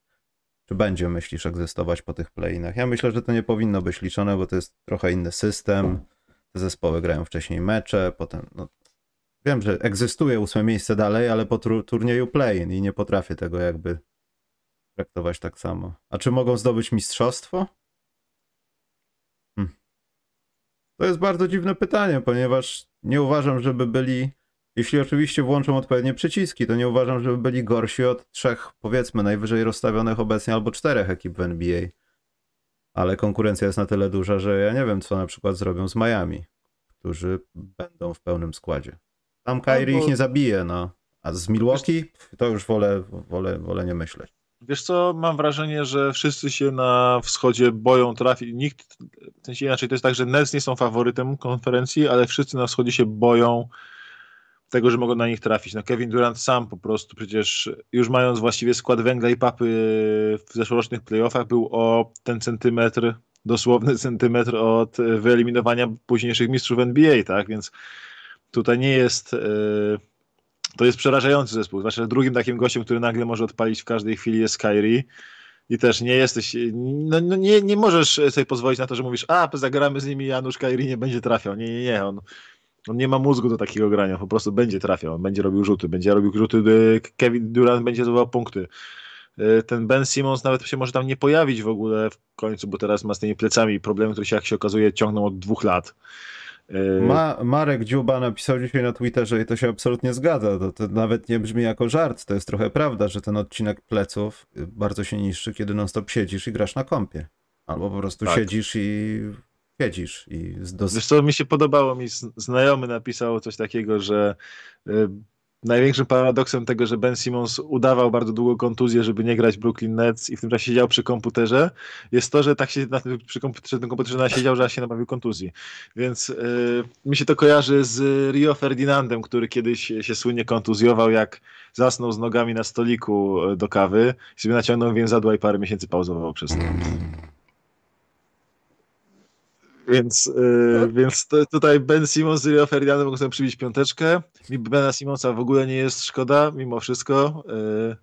Czy będzie, myślisz, egzystować po tych playinach? Ja myślę, że to nie powinno być liczone, bo to jest trochę inny system. Te zespoły grają wcześniej mecze, potem no, wiem, że egzystuje ósme miejsce dalej, ale po turnieju play-in i nie potrafię tego jakby traktować tak samo. A czy mogą zdobyć mistrzostwo? To jest bardzo dziwne pytanie, ponieważ nie uważam, żeby byli, jeśli oczywiście włączą odpowiednie przyciski, to nie uważam, żeby byli gorsi od trzech, powiedzmy, najwyżej rozstawionych obecnie albo czterech ekip w NBA. Ale konkurencja jest na tyle duża, że ja nie wiem, co na przykład zrobią z Miami, którzy będą w pełnym składzie. Tam Kyrie ich nie zabije, no. A z Milwaukee to już wolę, wolę, wolę nie myśleć. Wiesz co, mam wrażenie, że wszyscy się na wschodzie boją trafić. Nikt, w sensie inaczej, to jest tak, że Nets nie są faworytem konferencji, ale wszyscy na wschodzie się boją tego, że mogą na nich trafić. No Kevin Durant sam po prostu przecież już mając właściwie skład węgla i papy w zeszłorocznych playoffach był o ten centymetr, dosłowny centymetr od wyeliminowania późniejszych mistrzów NBA, tak? Więc tutaj nie jest... Yy to jest przerażający zespół. Zwłaszcza drugim takim gościem, który nagle może odpalić w każdej chwili jest Kyrie. I też nie jesteś, no, no, nie, nie możesz sobie pozwolić na to, że mówisz, a zagramy z nimi, Janusz Kyrie nie będzie trafiał. Nie, nie, nie, on, on nie ma mózgu do takiego grania, po prostu będzie trafiał, on będzie robił rzuty, będzie robił rzuty, Kevin Durant będzie zdobywał punkty. Y, ten Ben Simmons nawet się może tam nie pojawić w ogóle w końcu, bo teraz ma z tymi plecami problemy, które się jak się okazuje ciągną od dwóch lat. Yy, Ma, Marek Dziuba napisał dzisiaj na Twitterze i to się absolutnie zgadza. To, to, nawet nie brzmi jako żart. To jest trochę prawda, że ten odcinek pleców bardzo się niszczy, kiedy non-stop siedzisz i grasz na kompie. Albo po prostu tak. siedzisz i siedzisz. I dos... Wiesz co, mi się podobało, mi znajomy napisał coś takiego, że y, największym paradoksem tego, że Ben Simmons udawał bardzo długo kontuzję, żeby nie grać Brooklyn Nets i w tym czasie siedział przy komputerze, jest to, że tak się na tym, przy komputerze, tym komputerze nasiedział, że aż się nabawił kontuzji. Więc yy, mi się to kojarzy z Rio Ferdinandem, który kiedyś się słynnie kontuzjował, jak zasnął z nogami na stoliku y, do kawy i sobie naciągnął więzadła i parę miesięcy pauzował przez to. Więc, yy, więc to, tutaj Ben Simmons z Rio Ferdinando mogą sobie przybić piąteczkę. Mi Bena Simonsa w ogóle nie jest szkoda, mimo wszystko. Yy,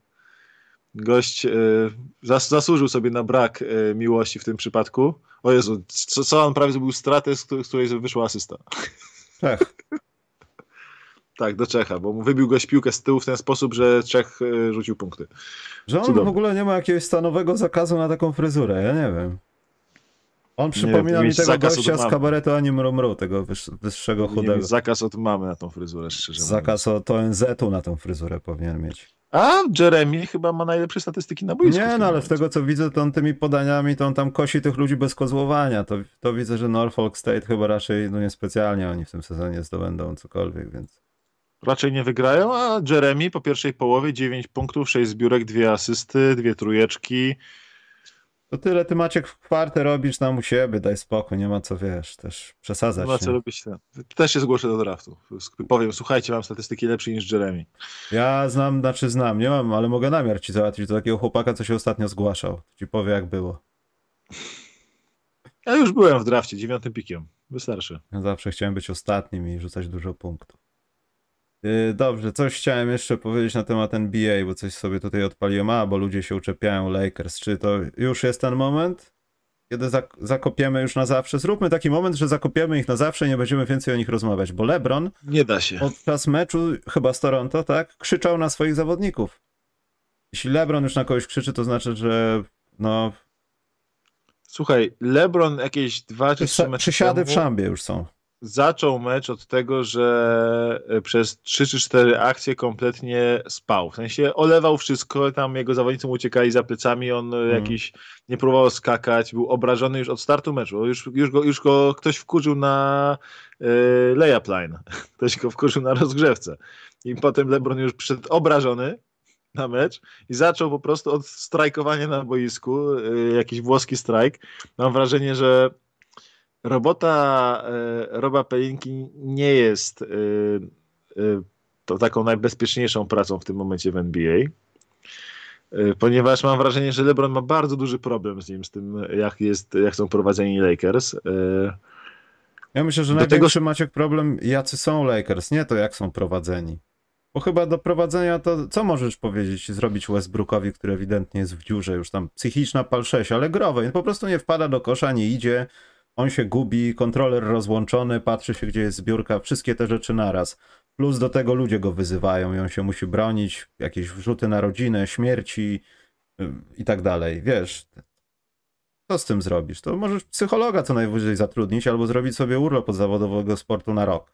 gość yy, zas, zasłużył sobie na brak yy, miłości w tym przypadku. O Jezu, co, co on prawie zrobił stratę, z której wyszła asysta. Czech. *laughs* tak, do Czecha, bo mu wybił gość piłkę z tyłu w ten sposób, że Czech yy, rzucił punkty. Że on w ogóle nie ma jakiegoś stanowego zakazu na taką fryzurę, ja nie wiem. On przypomina nie, mi tego gościa z kabaretu Ani Mromru, tego wyższego chudego. Zakaz od mamy na tą fryzurę, szczerze Zakaz od ONZ-u na tą fryzurę powinien mieć. A Jeremy chyba ma najlepsze statystyki na boisku. Nie, no ale z tego co widzę, to on tymi podaniami, to on tam kosi tych ludzi bez kozłowania. To, to widzę, że Norfolk State chyba raczej, no niespecjalnie oni w tym sezonie zdobędą cokolwiek, więc... Raczej nie wygrają, a Jeremy po pierwszej połowie 9 punktów, 6 zbiórek, 2 asysty, 2 trujeczki, to tyle ty Maciek w kwartę robisz nam u siebie, daj spokój, nie ma co wiesz, też przesadzać. Nie ma co robić. Też się zgłoszę do draftu. Powiem, słuchajcie, mam statystyki lepsze niż Jeremy. Ja znam, znaczy znam, nie mam, ale mogę namiar ci załatwić do takiego chłopaka, co się ostatnio zgłaszał. Ci powie jak było. Ja już byłem w drafcie, dziewiątym pikiem. Wystarczy. Ja zawsze chciałem być ostatnim i rzucać dużo punktów. Y, dobrze, coś chciałem jeszcze powiedzieć na temat NBA, bo coś sobie tutaj odpaliłem, a bo ludzie się uczepiają Lakers. Czy to już jest ten moment, kiedy zak zakopiemy już na zawsze? Zróbmy taki moment, że zakopiemy ich na zawsze i nie będziemy więcej o nich rozmawiać, bo LeBron nie da się. podczas meczu chyba z Toronto, tak, krzyczał na swoich zawodników. Jeśli LeBron już na kogoś krzyczy, to znaczy, że no... Słuchaj, LeBron jakieś dwa czy trzy mecze Przysiady w szambie już są zaczął mecz od tego, że e, przez 3 czy 4 akcje kompletnie spał. W sensie olewał wszystko, tam jego zawodnicy mu uciekali za plecami, on mm. jakiś nie próbował skakać, był obrażony już od startu meczu. Już, już, go, już go ktoś wkurzył na y, layup line, *laughs* ktoś go wkurzył na rozgrzewce. I potem LeBron już przyszedł obrażony, na mecz i zaczął po prostu od strajkowania na boisku, y, jakiś włoski strajk. Mam wrażenie, że robota y, Roba Pelinki nie jest y, to taką najbezpieczniejszą pracą w tym momencie w NBA. Ponieważ mam wrażenie, że LeBron ma bardzo duży problem z nim, z tym, jak, jest, jak są prowadzeni Lakers. Ja myślę, że do największy tego... Maciek problem, jacy są Lakers, nie to jak są prowadzeni. Bo chyba do prowadzenia to, co możesz powiedzieć, zrobić Westbrookowi, który ewidentnie jest w dziurze, już tam psychiczna pal 6, ale growej, po prostu nie wpada do kosza, nie idzie, on się gubi, kontroler rozłączony, patrzy się, gdzie jest zbiórka, wszystkie te rzeczy naraz. Plus do tego ludzie go wyzywają i on się musi bronić, jakieś wrzuty na rodzinę, śmierci yy, i tak dalej. Wiesz, co z tym zrobisz? To możesz psychologa co najwyżej zatrudnić albo zrobić sobie urlop od zawodowego sportu na rok.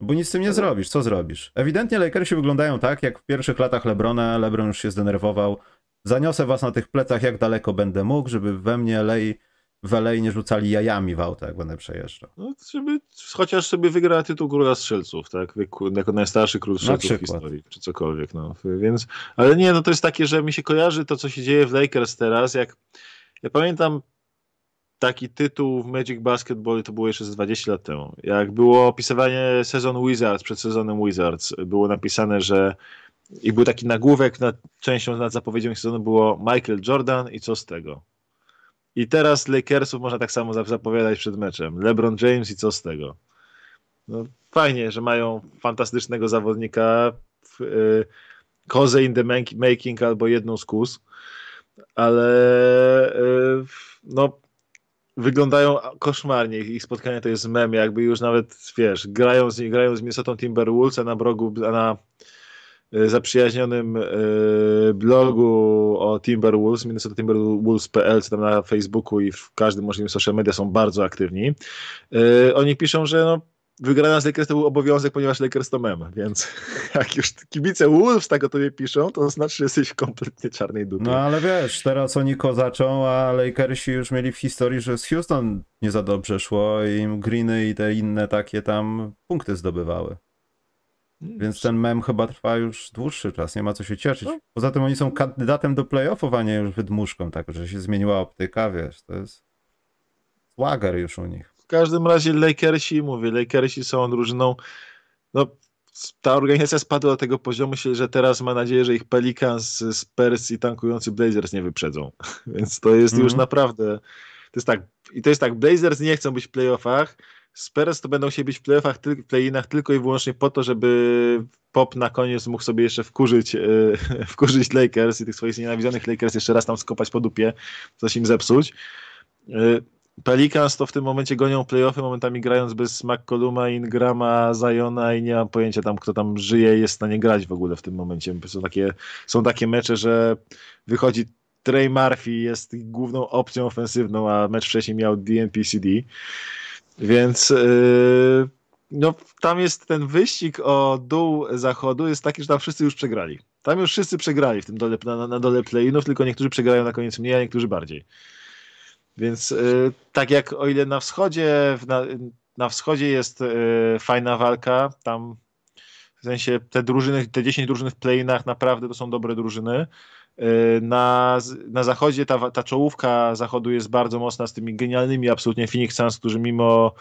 Bo nic z tym nie zrobisz. Co zrobisz? Ewidentnie Lakersi wyglądają tak, jak w pierwszych latach Lebrona. Lebron już się zdenerwował. Zaniosę was na tych plecach, jak daleko będę mógł, żeby we mnie lej w LA nie rzucali jajami w auto, jak będę przejeżdżał. No, żeby chociaż sobie wygra tytuł króla strzelców, tak? Jako najstarszy król strzelców w historii, czy cokolwiek. No. Więc, ale nie, no to jest takie, że mi się kojarzy to, co się dzieje w Lakers teraz, jak ja pamiętam taki tytuł w Magic Basketball to było jeszcze z 20 lat temu. Jak było opisywanie sezon Wizards przed sezonem Wizards, było napisane, że i był taki nagłówek nad częścią nad zapowiedzią sezonu było Michael Jordan i co z tego. I teraz Lakersów można tak samo zapowiadać przed meczem. LeBron James i co z tego. No, fajnie, że mają fantastycznego zawodnika, y, kozę in the making albo jedną z kus, ale y, no wyglądają koszmarnie. Ich spotkanie to jest mem, jakby już nawet, wiesz, grają z, grają z Minnesota Timberwolves, a na brogu, a na zaprzyjaźnionym e, blogu o Timberwolves, Minnesota Timberwolves.pl, co tam na Facebooku i w każdym możliwym social media są bardzo aktywni. E, oni piszą, że no, wygrana z Lakers to był obowiązek, ponieważ Lakers to mem, więc *laughs* jak już kibice Wolves tak o tobie piszą, to znaczy, że jesteś kompletnie czarnej dupie. No ale wiesz, teraz oni kozaczą, a Lakersi już mieli w historii, że z Houston nie za dobrze szło i im Greeny i te inne takie tam punkty zdobywały. Więc ten mem chyba trwa już dłuższy czas, nie ma co się cieszyć. No. Poza tym oni są kandydatem do playoffów, a nie już wydmuszką, tak, że się zmieniła optyka, wiesz, to jest swagger już u nich każdym razie Lakersi, mówię, Lakersi są drużyną, no ta organizacja spadła do tego poziomu, że teraz ma nadzieję, że ich Pelicans, Spurs i tankujący Blazers nie wyprzedzą. *laughs* Więc to jest mm już mhm. naprawdę, to jest tak, i to jest tak, Blazers nie chcą być w playoffach, Spurs to będą się być w playoffach, play-inach tylko i wyłącznie po to, żeby Pop na koniec mógł sobie jeszcze wkurzyć, yy, *laughs* wkurzyć Lakers i tych swoich nienawidzonych Lakers jeszcze raz tam skopać po dupie, coś im zepsuć. Yy, Pelicans to w tym momencie gonią playoffy, momentami grając bez McColluma, Ingrama, Zajona i nie mam pojęcia tam, kto tam żyje jest w stanie grać w ogóle w tym momencie. Są takie, są takie mecze, że wychodzi Trey Murphy, jest główną opcją ofensywną, a mecz wcześniej miał DNPCD. Więc yy, no, tam jest ten wyścig o dół zachodu, jest taki, że tam wszyscy już przegrali. Tam już wszyscy przegrali w tym dole, na, na dole play-inów, tylko niektórzy przegrają na koniec mniej, a niektórzy bardziej. Więc y, tak jak o ile na wschodzie, na, na wschodzie jest y, fajna walka, tam w sensie te drużyny, te 10 drużyn w play-inach naprawdę to są dobre drużyny. Y, na, na zachodzie ta, ta czołówka zachodu jest bardzo mocna z tymi genialnymi absolutnie Phoenix Suns, którzy mimo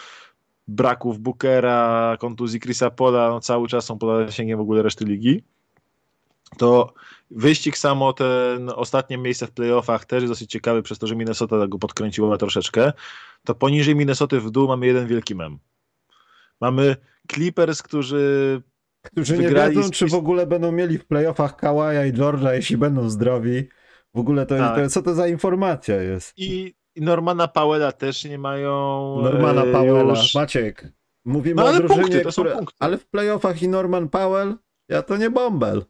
braków Bookera, kontuzji Chrisa Pola, no cały czas są pod zasięgiem w ogóle reszty ligi. To Wyścig samo, ten ostatnie miejsce w playoffach też jest dosyć ciekawy przez to, że Minnesota go podkręciła troszeczkę. To poniżej Minnesoty w dół mamy jeden wielki mem. Mamy Clippers, którzy którzy nie wiedzą, czy w ogóle będą mieli w playoffach Kawaja i Georgia, jeśli będą zdrowi. W ogóle to, tak. to co to za informacja jest? I, Normana Powella też nie mają. Normana e, Powella. Już... Maciek, mówimy no, o drużynie, punkty, które... ale w playoffach i Norman Powell, ja to nie bąbel.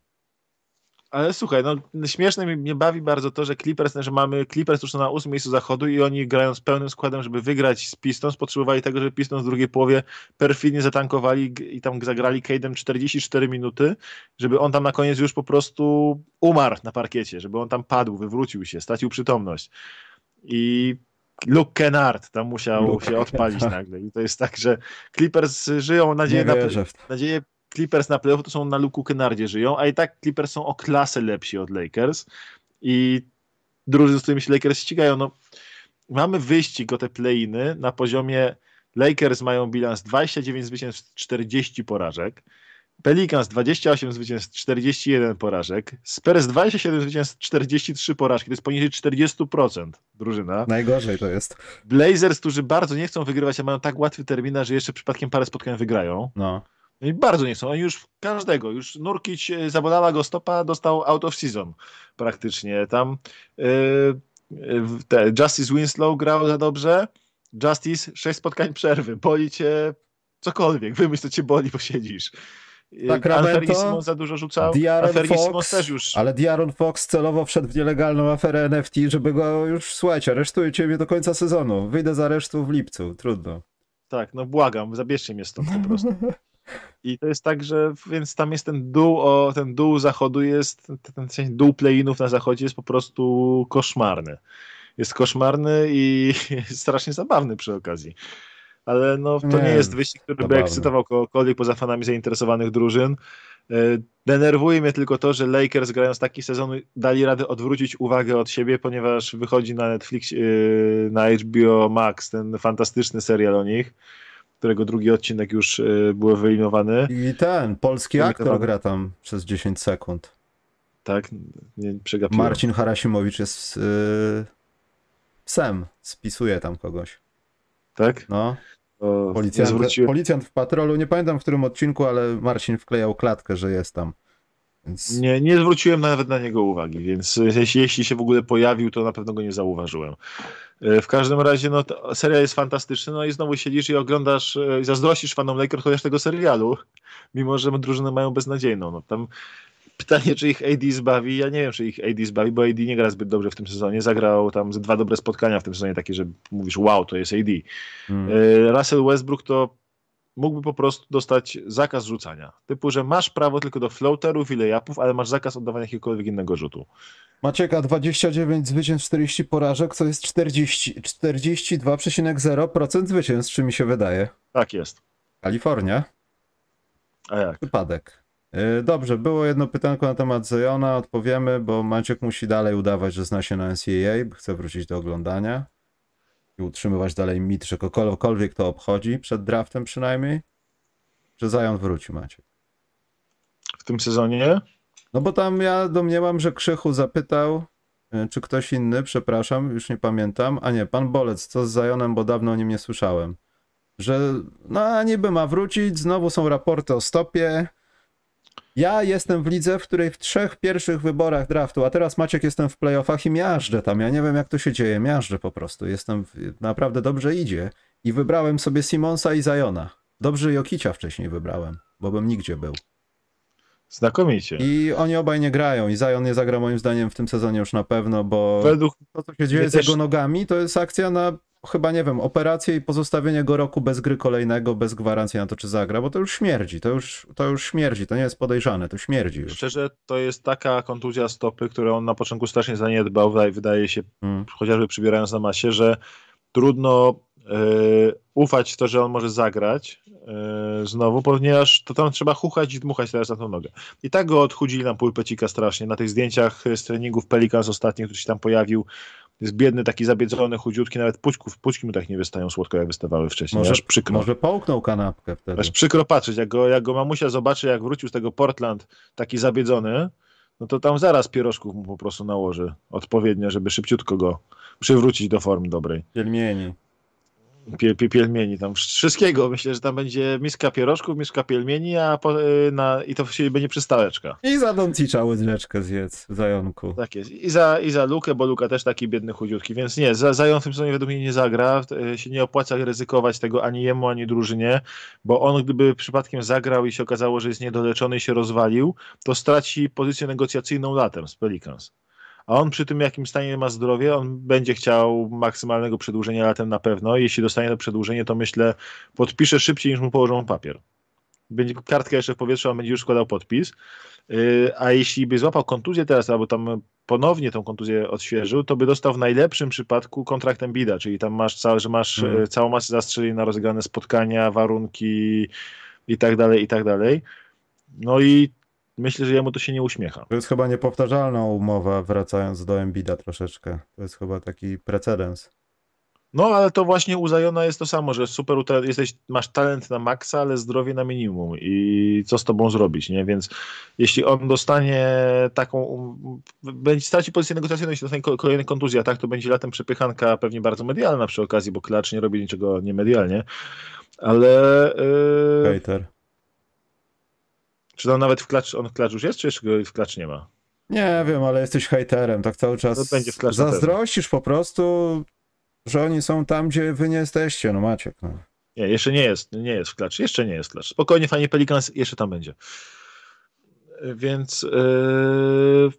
Ale słuchaj, no śmieszne mnie, mnie bawi bardzo to, że Clippers, że mamy Clippers już na ósmym miejscu zachodu i oni grają z pełnym składem, żeby wygrać z Pistons, potrzebowali tego, żeby Pistons w drugiej połowie perfidnie zatankowali i tam zagrali Cade'em 44 minuty, żeby on tam na koniec już po prostu umarł na parkiecie, żeby on tam padł, wywrócił się, stracił przytomność. I Luke Kennard tam musiał Luke się odpalić nagle. I to jest tak, że Clippers żyją nadzieję, na, nadzieję Clippers na playoff to są na Luku Kennardzie żyją, a i tak Clippers są o klasę lepsi od Lakers i drużyny, z którymi się Lakers ścigają, no mamy wyścig o te play-iny na poziomie Lakers mają bilans 29 zwycięstw, 40 porażek, Pelicans 28 zwycięstw, 41 porażek, Spurs 27 zwycięstw, 43 porażki, to jest poniżej 40% drużyna. Najgorzej to jest. Blazers, którzy bardzo nie chcą wygrywać, a mają tak łatwy terminarz, że jeszcze przypadkiem parę spotkań wygrają. No. No i bardzo nie chcą. Oni już każdego, już Nurkic e, zabolała go stopa, dostał out of season praktycznie. Tam yy, te, Justice Winslow grał za dobrze. Justice, sześć spotkań przerwy. Boli cię cokolwiek. Wymyśl, co cię boli, bo siedzisz. Sacramento, za dużo rzucał, Fox, też już... Ale Diaron Fox celowo wszedł w nielegalną aferę NFT, żeby go już, słuchajcie, aresztujcie mnie do końca sezonu. Wyjdę z aresztu w lipcu, trudno. Tak, no błagam, zabierzcie mnie stąd po prostu. *laughs* I to jest tak, że więc tam jest ten dół, o, ten dół zachodu jest, ten, ten dół playinów na zachodzie jest po prostu koszmarny. Jest koszmarny i jest *laughs* strasznie zabawny przy okazji. Ale no, to nie, nie jest wyścig, który zabawny. by ekscytował kogokolwiek poza fanami zainteresowanych drużyn. E, denerwuje mnie tylko to, że Lakers grając taki sezon dali radę odwrócić uwagę od siebie, ponieważ wychodzi na Netflix, e, na HBO Max ten fantastyczny serial o nich którego drugi odcinek już y, był wyeliminowany. I ten, polski aktor gra tam przez 10 sekund. Tak, nie przegapiłem. Marcin Harasimowicz jest yy, psem, spisuje tam kogoś. Tak? No. Policjant, policjant w patrolu, nie pamiętam w którym odcinku, ale Marcin wklejał klatkę, że jest tam. Więc... Nie, nie zwróciłem nawet na niego uwagi, więc jeśli, jeśli się w ogóle pojawił, to na pewno go nie zauważyłem. E, w każdym razie, no, serial jest fantastyczny, no i znowu siedzisz i oglądasz, e, i zazdrościsz fanom Lakers chociaż tego serialu, *laughs* mimo że drużyny mają beznadziejną. No, tam pytanie, czy ich AD zbawi, ja nie wiem, czy ich AD zbawi, bo AD nie gra zbyt dobrze w tym sezonie, zagrał tam dwa dobre spotkania w tym sezonie, takie, że mówisz, wow, to jest AD. Hmm. E, Russell Westbrook to mógłby po prostu dostać zakaz rzucania. Typu, że masz prawo tylko do floaterów i layupów, ale masz zakaz oddawania jakiegokolwiek innego rzutu. Macieka 29 zwycięstw, 40 porażek, co jest 40, 42,0% zwycięstw, czy mi się wydaje. Tak jest. Kalifornia. A jak? Wypadek. Y, dobrze, było jedno pytanko na temat Zajona, odpowiemy, bo Maciek musi dalej udawać, że zna się na NCAA, chce wrócić do oglądania i utrzymywać dalej mit, że kogokolwiek to obchodzi, przed draftem przynajmniej, że Zion wróci, Maciek. W tym sezonie? No bo tam ja domniemam, że Krzychu zapytał, e, czy ktoś inny, przepraszam, już nie pamiętam, a nie, pan Bolec, co z Zajonem, bo dawno o nim nie słyszałem, że no niby ma wrócić, znowu są raporty o stopie, ja jestem w lidze, w której w trzech pierwszych wyborach draftu, a teraz Maciek jestem w playoffach i miażdżę tam. Ja nie wiem, jak to się dzieje, miażdżę po prostu. Jestem, w... naprawdę dobrze idzie. I wybrałem sobie Simonsa i Zajona. Dobrze Jokicia wcześniej wybrałem, bo bym nigdzie był. Znakomicie. I oni obaj nie grają i Zion nie zagra moim zdaniem w tym sezonie już na pewno, bo Według... to, co się dzieje z też... jego nogami, to jest akcja na chyba, nie wiem, operację i pozostawienie go roku bez gry kolejnego, bez gwarancji na to, czy zagra, bo to już śmierdzi, to już, to już śmierdzi, to nie jest podejrzane, to śmierdzi już. Szczerze, to jest taka kontuzja stopy, którą on na początku strasznie zaniedbał, wydaje się, hmm. chociażby przybierając na masie, że trudno ufać w to, że on może zagrać yy, znowu, ponieważ to tam trzeba chuchać i dmuchać teraz na tą nogę. I tak go odchudzili na pulpecika strasznie. Na tych zdjęciach z treningów Pelicans ostatnich, który się tam pojawił, jest biedny, taki zabiedzony, chudziutki, nawet pućków, pućki mu tak nie wystają słodko, jak wystawały wcześniej. Może, aż przykro. może połknął kanapkę wtedy. Aż przykro patrzeć, jak go, jak go mamusia zobaczy, jak wrócił z tego Portland taki zabiedzony, no to tam zaraz pierożków mu po prostu nałoży odpowiednio, żeby szybciutko go przywrócić do formy dobrej. Pielmieni pie, pie, pielmieni, tam wszystkiego. Myślę, że tam będzie miska pierożków, miska pielmieni, a po, y, na, i to się będzie przystałeczka. I za Doncicza łyżeczkę zjedz w Zajonku. Tak jest. I za, I za Lukę, bo Luka też taki biedny chudziutki, więc nie, za Zajon w tym sezonie według mnie nie zagra. Y, się nie opłaca ryzykować tego ani jemu, ani drużynie, bo on gdyby przypadkiem zagrał i się okazało, że jest niedoleczony i się rozwalił, to straci pozycję negocjacyjną latem z Pelicans a on przy tym, jakim stanie ma zdrowie, on będzie chciał maksymalnego przedłużenia latem na pewno. Jeśli dostanie to przedłużenie, to myślę, podpisze szybciej niż mu położą papier. Będzie kartka jeszcze w powietrzu, on będzie już składał podpis. Y, a jeśli by złapał kontuzję teraz, albo tam ponownie tą kontuzję odświeżył, to by dostał w najlepszym przypadku kontrakt Embida, czyli tam masz, całe, że masz hmm. całą masę zastrzeli na rozegrane spotkania, warunki i tak dalej, i tak dalej. No i myślę, że jemu to się nie uśmiecha. To jest chyba niepowtarzalna umowa, wracając do Embida troszeczkę. To jest chyba taki precedens. No, ale to właśnie u Zajona jest to samo, że super jesteś, masz talent na maksa, ale zdrowie na minimum i co z tobą zrobić, nie? Więc jeśli on dostanie taką, będzie straci pozycję negocjacyjną, jeśli dostanie kolejne kontuzje, a tak to będzie latem przepychanka pewnie bardzo medialna przy okazji, bo klacz nie robi niczego niemedialnie, ale... Yy... Hater. Czy on nawet w klacz, on w klacz już jest, czy jeszcze w klacz nie ma? Nie wiem, ale jesteś hejterem, tak cały czas. To będzie w klacz Zazdrościsz po prostu że oni są tam, gdzie wy nie jesteście, no Maciek. No. Nie, jeszcze nie jest, nie jest w klacz, jeszcze nie jest w klacz. Spokojnie, fajnie Pelicans jeszcze tam będzie. Więc yy,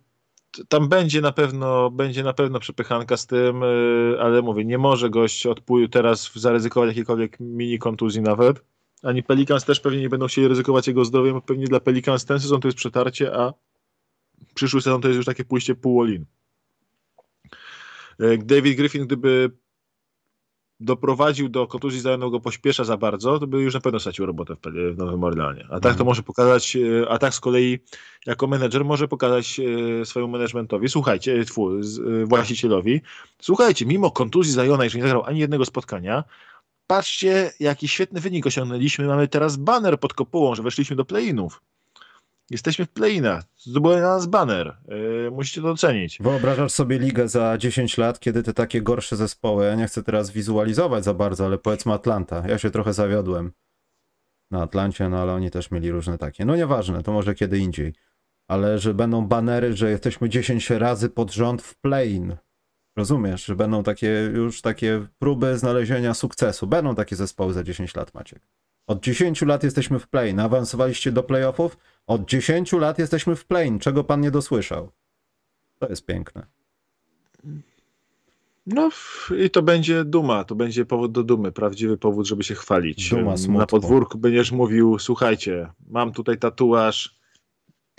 tam będzie na pewno będzie na pewno przepychanka z tym, yy, ale mówię, nie może gość odpłył teraz zaryzykować jakiejkolwiek mini kontuzji nawet. Ani Pelicans też pewnie nie będą chcieli ryzykować jego zdrowiem. Pewnie dla Pelicans ten sezon to jest przetarcie, a przyszły sezon to jest już takie pójście pół olin. Yy, David Griffin, gdyby doprowadził do kontuzji zdanego go pośpiesza za bardzo, to by już na pewno stracił robotę w, Nowym Orleanie. A tak to mhm. może pokazać, e, a tak z kolei jako menedżer może pokazać e, swojemu managementowi, słuchajcie, tfu, e, właścicielowi, słuchajcie, mimo kontuzji Zajona, jeżeli nie zagrał ani jednego spotkania, patrzcie, jaki świetny wynik osiągnęliśmy, mamy teraz banner pod kopułą, że weszliśmy do play-inów. Jesteśmy w playinach. Zdobył na nas banner. Yy, musicie to docenić. Wyobrażasz sobie ligę za 10 lat, kiedy te takie gorsze zespoły, ja nie chcę teraz wizualizować za bardzo, ale powiedzmy Atlanta. Ja się trochę zawiodłem na Atlancie, no ale oni też mieli różne takie. No nieważne, to może kiedy indziej. Ale że będą banery, że jesteśmy 10 razy pod rząd w play-in. Rozumiesz, że będą takie już takie próby znalezienia sukcesu. Będą takie zespoły za 10 lat, Maciek. Od 10 lat jesteśmy w play. Awansowaliście do playoffów. Od 10 lat jesteśmy w play. Czego pan nie dosłyszał? To jest piękne. No i to będzie duma, to będzie powód do dumy, prawdziwy powód, żeby się chwalić. Duma. Na podwórku będziesz mówił, słuchajcie, mam tutaj tatuaż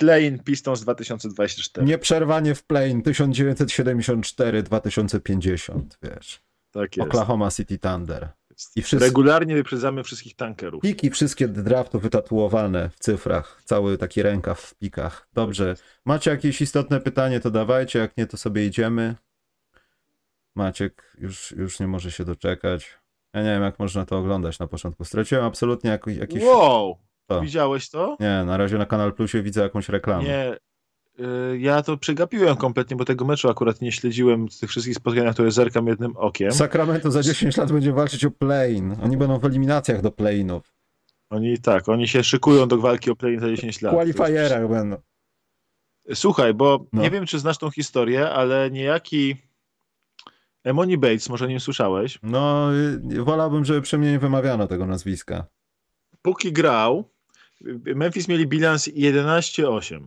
Plain Pistons 2024. Nieprzerwanie w Plain 1974-2050, wiesz. Tak jest. Oklahoma City Thunder. I wszyscy... Regularnie wyprzedzamy wszystkich tankerów. Piki wszystkie draftu wytatuowane w cyfrach. Cały taki rękaw w pikach. Dobrze. Macie jakieś istotne pytanie, to dawajcie. Jak nie, to sobie idziemy. Maciek już, już nie może się doczekać. Ja nie wiem, jak można to oglądać na początku. Straciłem absolutnie jak, jakiś... Wow! To. Widziałeś to? Nie, na razie na Kanal Plusie widzę jakąś reklamę. Nie, Y, ja to przegapiłem kompletnie, bo tego meczu akurat nie śledziłem z tych wszystkich spotkań, które zerkam jednym okiem. Sacramento za 10 lat będzie walczyć o play-in. Oni będą w eliminacjach do play-inów. Oni tak, oni się szykują do walki o play-in za 10 lat. W qualifierach będą. Słuchaj, bo no. nie wiem, czy znasz tą historię, ale niejaki Emoni Bates, może nie słyszałeś? No, y, wolałbym, żeby przy mnie nie wymawiano tego nazwiska. Póki grał, Memphis mieli bilans 11-8.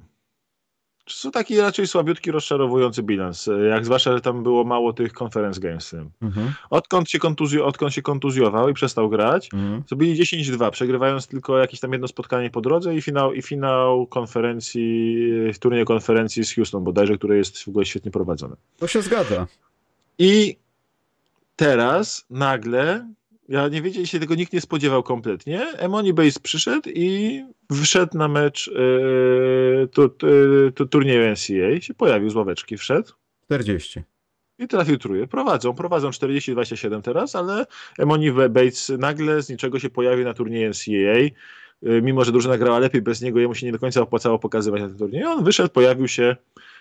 To są taki raczej słabiutki, rozczarowujący bilans. Jak zwłaszcza, że tam było mało tych conference games. Mhm. Odkąd, się kontuzji, odkąd się kontuzjował i przestał grać, mhm. byli 10-2, przegrywając tylko jakieś tam jedno spotkanie po drodze i finał, i finał konferencji, w turnieju konferencji z Houston bodajże, które jest w ogóle świetnie prowadzone. To się zgadza. I teraz nagle ja nie wiedziałem, się tego nikt nie spodziewał kompletnie. Emoni Base przyszedł i wszedł na mecz yy, tu, tu, turnieju NCAA, się pojawił z ławeczki, wszedł. 40. I trafił truje. Prowadzą, prowadzą 40-27 teraz, ale Emoni Bates nagle z niczego się pojawił na turnieju NCAA. Yy, mimo, że drużyna grała lepiej bez niego, jemu się nie do końca opłacało pokazywać na tym turnieju. On wyszedł, pojawił się,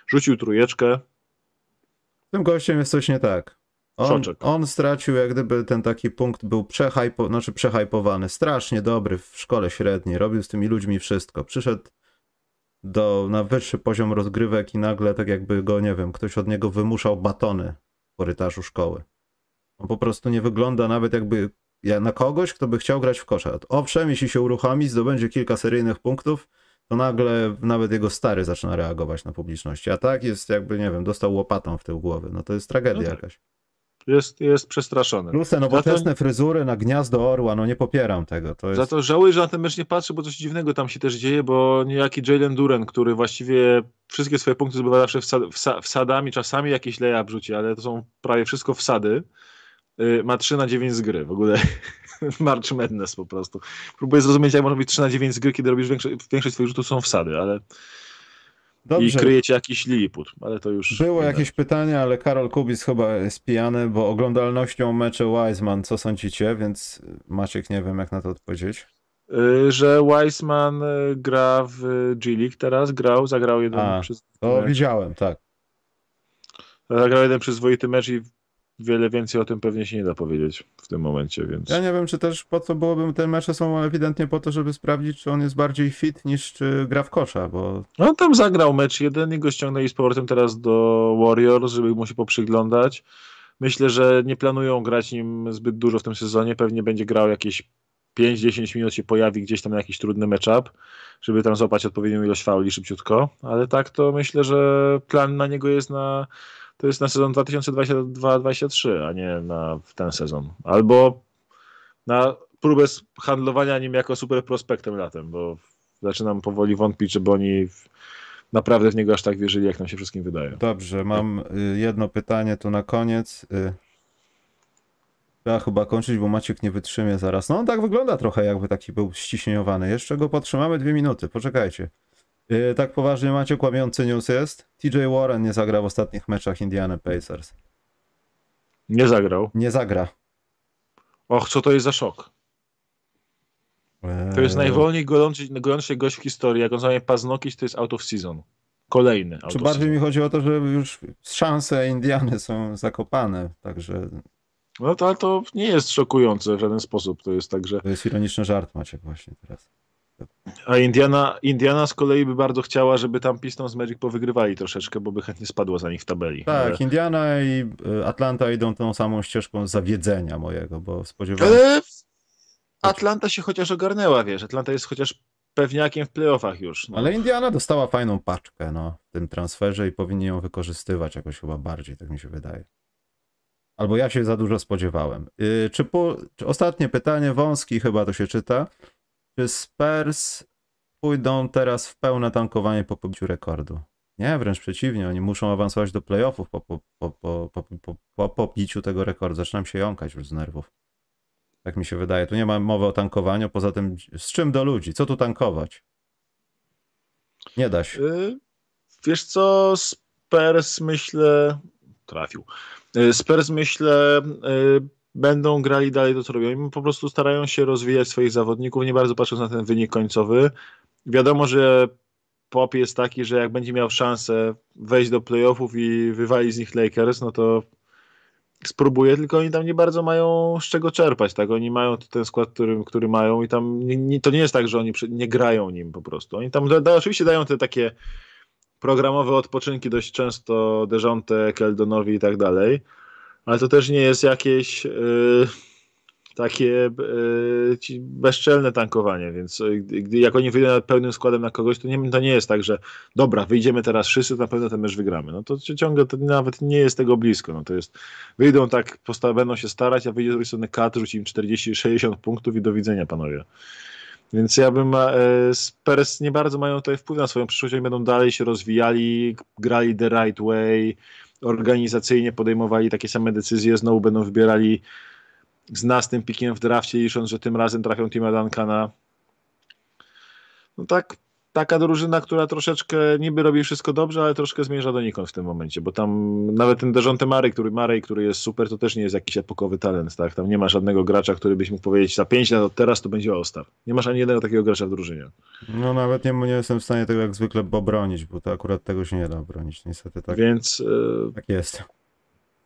rzucił trujeczkę. Tym gościem jest coś nie tak. On, on, stracił jak gdyby ten taki punkt, był znaczy przehypowany, strasznie dobry w szkole średniej, robił z tymi ludźmi wszystko. Przyszedł do, na wyższy poziom rozgrywek i nagle tak jakby go, nie wiem, ktoś od niego wymuszał batony w korytarzu szkoły. On po prostu nie wygląda nawet jakby na kogoś, kto by chciał grać w kosza. Owszem, jeśli się uruchomi, zdobędzie kilka seryjnych punktów, to nagle nawet jego stary zaczyna reagować na publiczności. A tak jest jakby, nie wiem, dostał łopatą w tył głowy. No to jest tragedia no tak. jakaś. Jest, jest przestraszony. Plus te nowoczesne to, fryzury na gniazdo orła, no nie popieram tego. To jest... Za to żałuję, że na ten mecz nie patrzę, bo coś dziwnego tam się też dzieje, bo niejaki Jalen Duren, który właściwie wszystkie swoje punkty zdobywa zawsze wsad, wsadami, czasami jakieś layup rzuci, ale to są prawie wszystko wsady. y, ma 3 na 9 z gry. W ogóle *laughs* March Madness po prostu. Próbuję zrozumieć, jak można być 3 na 9 z gry, kiedy robisz większość, większość twoich rzutów są wsady, ale Dobrze. i kryjecie jakiś Lilliput, ale to już... Było jakieś pytanie, ale Karol Kubis chyba jest pijany, bo oglądalnością mecze Wiseman, co sądzicie? Więc Maciek, nie wiem jak na to odpowiedzieć. Y, że Wiseman y, gra w G League teraz, grał, zagrał jeden A, przez... To widziałem, tak. Zagrał jeden przyzwoity mecz i wiele więcej o tym pewnie się nie da powiedzieć w tym momencie, więc... Ja nie wiem, czy też po co byłoby, te mecze są ewidentnie po to, żeby sprawdzić, czy on jest bardziej fit niż czy gra w kosza, bo... No tam zagrał mecz jeden i go ściągnęli z powrotem teraz do Warriors, żeby mu się poprzyglądać. Myślę, że nie planują grać nim zbyt dużo w tym sezonie, pewnie będzie grał jakieś 5-10 minut się pojawi gdzieś tam na jakiś trudny matchup, żeby tam złapać odpowiednią ilość fauli szybciutko, ale tak to myślę, że plan na niego jest na to jest na sezon 2022-2023, a nie na ten sezon. Albo na próbę handlowania nim jako super prospektem latem, bo zaczynam powoli wątpić, żeby oni naprawdę w niego aż tak wierzyli, jak nam się wszystkim wydaje. Dobrze, mam y, jedno pytanie tu na koniec. Y, trzeba chyba kończyć, bo Maciek nie wytrzymie zaraz. No on tak wygląda trochę, jakby taki był ściśnieniowany. Jeszcze go podtrzymamy dwie minuty, poczekajcie. Yy, tak poważnie macie kłamiący news jest. TJ Warren nie zagra w ostatnich meczach Indiana Pacers. Nie zagrał. Nie zagra. Och, co to jest za szok. To jest eee. najwolniej golący się gość w historii. Jak on zamiast paznokić, to jest out of season. Kolejny. Czy bardziej mi chodzi o to, że już szanse Indiany są zakopane, także... No to, ale to nie jest szokujące w żaden sposób. To jest także. To jest ironiczny żart Maciek właśnie teraz. A Indiana, Indiana z kolei by bardzo chciała, żeby tam Pistons Magic powygrywali troszeczkę, bo by chętnie spadło za nich w tabeli. Tak, ale... Indiana i y, Atlanta idą tą samą ścieżką zawiedzenia mojego, bo spodziewałem się... Ale Atlanta się chociaż ogarnęła, wiesz, Atlanta jest chociaż pewniakiem w playoffach już. No. Ale Indiana dostała fajną paczkę no, w tym transferze i powinni ją wykorzystywać jakoś chyba bardziej, tak mi się wydaje. Albo ja się za dużo spodziewałem. Yy, czy, po, czy ostatnie pytanie, wąski chyba to się czyta. Czy Spurs pójdą teraz w pełne tankowanie po pobiciu rekordu? Nie, wręcz przeciwnie, oni muszą awansować do playoffów po, po, po, po, po, po, po pobiciu tego rekordu. Zaczynam się jąkać już z nerwów. Tak mi się wydaje. Tu nie ma mowy o tankowaniu, poza tym z czym do ludzi? Co tu tankować? Nie da się. Yy, wiesz co, Spurs myślę trafił. Y, Spurs myślę yy, będą grali dalej to, co robią. I po prostu starają się rozwijać swoich zawodników, nie bardzo patrząc na ten wynik końcowy. Wiadomo, że pop jest taki, że jak będzie miał szansę wejść do playoffów i wywalić z nich Lakers, no to spróbuje, tylko oni tam nie bardzo mają z czego czerpać, tak? Oni mają ten skład, który, który mają i tam nie, nie, to nie jest tak, że oni nie grają nim po prostu. Oni tam da, da, oczywiście dają te takie programowe odpoczynki dość często Dejonte, Keldonowi i tak dalej, ale to też nie jest jakieś yy, takie yy, bezczelne tankowanie, więc e, gdy, jak oni wyjdą pełnym składem na kogoś, to nie, to nie jest tak, że dobra, wyjdziemy teraz wszyscy, to na pewno ten mecz wygramy. No to ciągle to nawet nie jest tego blisko. No to jest, wyjdą tak, będą się starać, a wyjdzie z drugiej strony kat, rzuci im 40-60 punktów i do widzenia, panowie. Więc ja bym, e, Spurs nie bardzo mają tutaj wpływ na swoją przyszłość, oni będą dalej się rozwijali, grali the right way, organizacyjnie podejmowali takie same decyzje, znowu będą wybierali z nas tym pikiem w drafcie, licząc, że tym razem trafią Tima Duncana. No tak, taka drużyna, która troszeczkę niby robi wszystko dobrze, ale troszkę zmierza donikąd w tym momencie, bo tam nawet ten Dejonte Murray, który, Murray, który jest super, to też nie jest jakiś epokowy talent, tak? Tam nie ma żadnego gracza, który byś mógł powiedzieć za 5 lat od teraz to będzie All-Star. Nie masz ani jednego takiego gracza w drużynie. No nawet nie, nie jestem w stanie tego jak zwykle obronić, bo to akurat tego się nie da obronić, niestety tak. Więc... Yy, tak jest.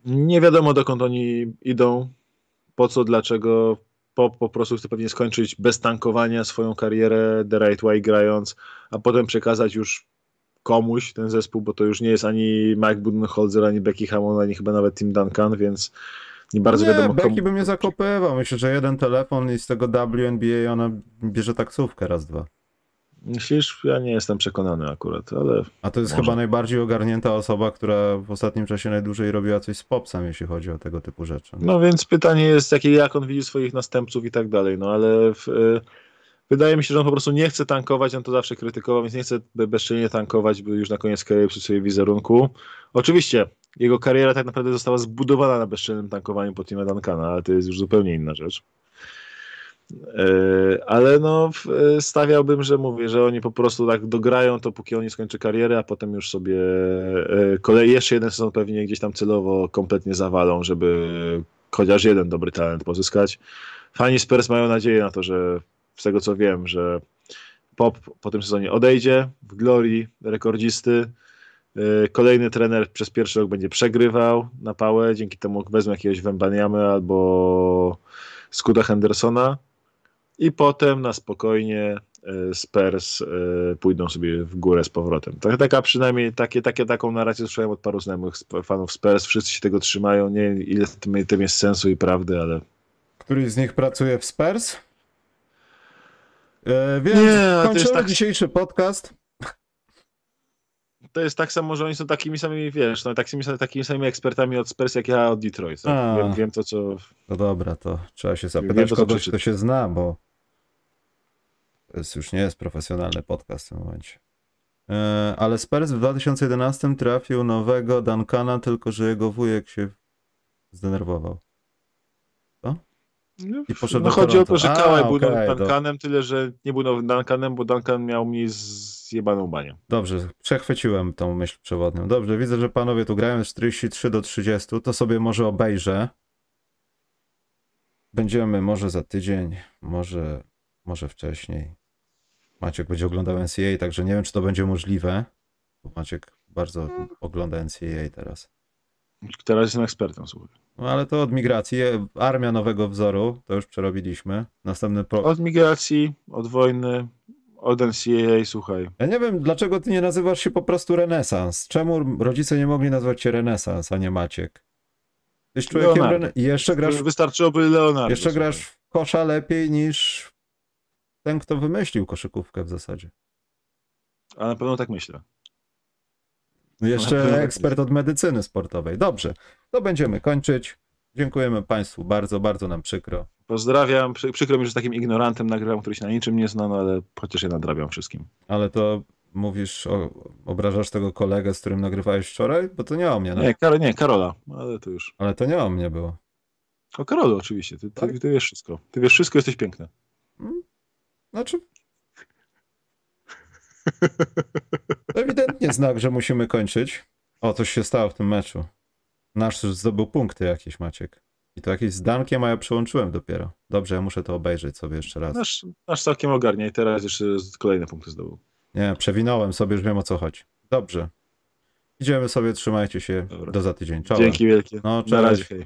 Nie wiadomo dokąd oni idą, po co, dlaczego, po, po prostu chce pewnie skończyć bez tankowania swoją karierę The Right Way grając, a potem przekazać już komuś ten zespół, bo to już nie jest ani Mike Budenholzer, ani Becky Hammond, ani chyba nawet Tim Duncan, więc nie bardzo nie, wiadomo Becky komu... bym nie zakopywał. Myślę, że jeden telefon i z tego WNBA ona bierze taksówkę raz, dwa. Myślisz? Ja nie jestem przekonany akurat, ale. A to jest może. chyba najbardziej ogarnięta osoba, która w ostatnim czasie najdłużej robiła coś z popsem, jeśli chodzi o tego typu rzeczy. No więc pytanie jest, jakie, jak on widzi swoich następców i tak dalej. No ale w, y, wydaje mi się, że on po prostu nie chce tankować, on to zawsze krytykował, więc nie chce bezczelnie tankować, by już na koniec kariery przy swojej wizerunku. Oczywiście jego kariera tak naprawdę została zbudowana na bezczelnym tankowaniu po Tima Duncana, ale to jest już zupełnie inna rzecz. E, ale no, e, stawiałbym, że mówię, że oni po prostu tak dograją to, póki on nie skończy kariery, a potem już sobie e, kolej jeszcze jeden sezon pewnie gdzieś tam celowo kompletnie zawalą, żeby chociaż jeden dobry talent pozyskać. Fani Spurs mają nadzieję na to, że z tego co wiem, że Pop po tym sezonie odejdzie w glorii rekordzisty. Kolejny trener przez pierwszy rok będzie przegrywał na pałę, dzięki temu wezmą jakiegoś Wembaniamy albo Skuda Hendersona i potem na spokojnie e, Spurs e, pójdą sobie w górę z powrotem. Tak, taka przynajmniej takie, takie, taką narrację słyszałem od paru znajomych fanów Spurs. Wszyscy się tego trzymają. Nie wiem, ile w tym, tym jest sensu i prawdy, ale. Któryś z nich pracuje w Spurs? E, więc nie, kończymy tak... dzisiejszy podcast to jest tak samo, że oni są takimi samymi, wiesz, no, takimi, takimi samymi ekspertami od Spurs, jak ja od Detroit. Tak? Wiem, wiem, to, co... No dobra, to trzeba się zapytać wiem, to, kogoś, kto się zna, bo to jest, już nie jest profesjonalny podcast w tym momencie. E, ale Spurs w 2011 trafił nowego Duncana, tylko że jego wujek się zdenerwował. Co? No, I poszedł no chodzi o to, że Kałaj był okay, Duncanem, tyle że nie był nowym Duncanem, bo Duncan miał mi zjebaną banię. Dobrze, przechwyciłem tą myśl przewodnią. Dobrze, widzę, że panowie tu grają z 43 do 30, to sobie może obejrzę. Będziemy może za tydzień, może, może wcześniej. Maciek będzie oglądał NCAA, także nie wiem, czy to będzie możliwe. Bo Maciek bardzo ogląda NCAA teraz. Teraz jestem ekspertem, słuchaj. No ale to od migracji. Armia nowego wzoru, to już przerobiliśmy. Następny pro... Od migracji, od wojny, od NCAA, słuchaj. Ja nie wiem, dlaczego ty nie nazywasz się po prostu Renesans. Czemu rodzice nie mogli nazwać cię Renesans, a nie Maciek? Jesteś człowiekiem rene... jeszcze grasz. Wystarczyłoby Leonardo. Jeszcze słuchaj. grasz w kosza lepiej niż ten, kto wymyślił koszykówkę w zasadzie. A na pewno tak myślę. No jeszcze tak ekspert od medycyny sportowej. Dobrze, to będziemy kończyć. Dziękujemy Państwu bardzo, bardzo nam przykro. Pozdrawiam. Przykro mi, że takim ignorantem nagrywam, który się na niczym nie zna, no ale chociaż ja nadrabiam wszystkim. Ale to mówisz, o, obrażasz tego kolegę, z którym nagrywałeś wczoraj? Bo to nie o mnie, no? Nie, Kar nie Karola, ale to już. Ale to nie o mnie było. O Karolu oczywiście, ty, tak? ty, ty wiesz wszystko. Ty wiesz wszystko, jesteś piękny. Hmm? Znaczy... Ewidentnie znak, że musimy kończyć. O, coś się stało w tym meczu. Nasz zdobył punkty jakieś, Maciek. I to jakieś z Dankiem, a ja przełączyłem dopiero. Dobrze, ja muszę to obejrzeć sobie jeszcze raz. Nasz, nasz całkiem ogarnia i teraz jeszcze kolejne punkty zdobył. Nie, przewinąłem sobie, już wiem o co chodzi. Dobrze. Idziemy sobie, trzymajcie się. Dobra. Do za tydzień. Czołem. Dzięki wielkie. No, cześć. Na razie. Hej.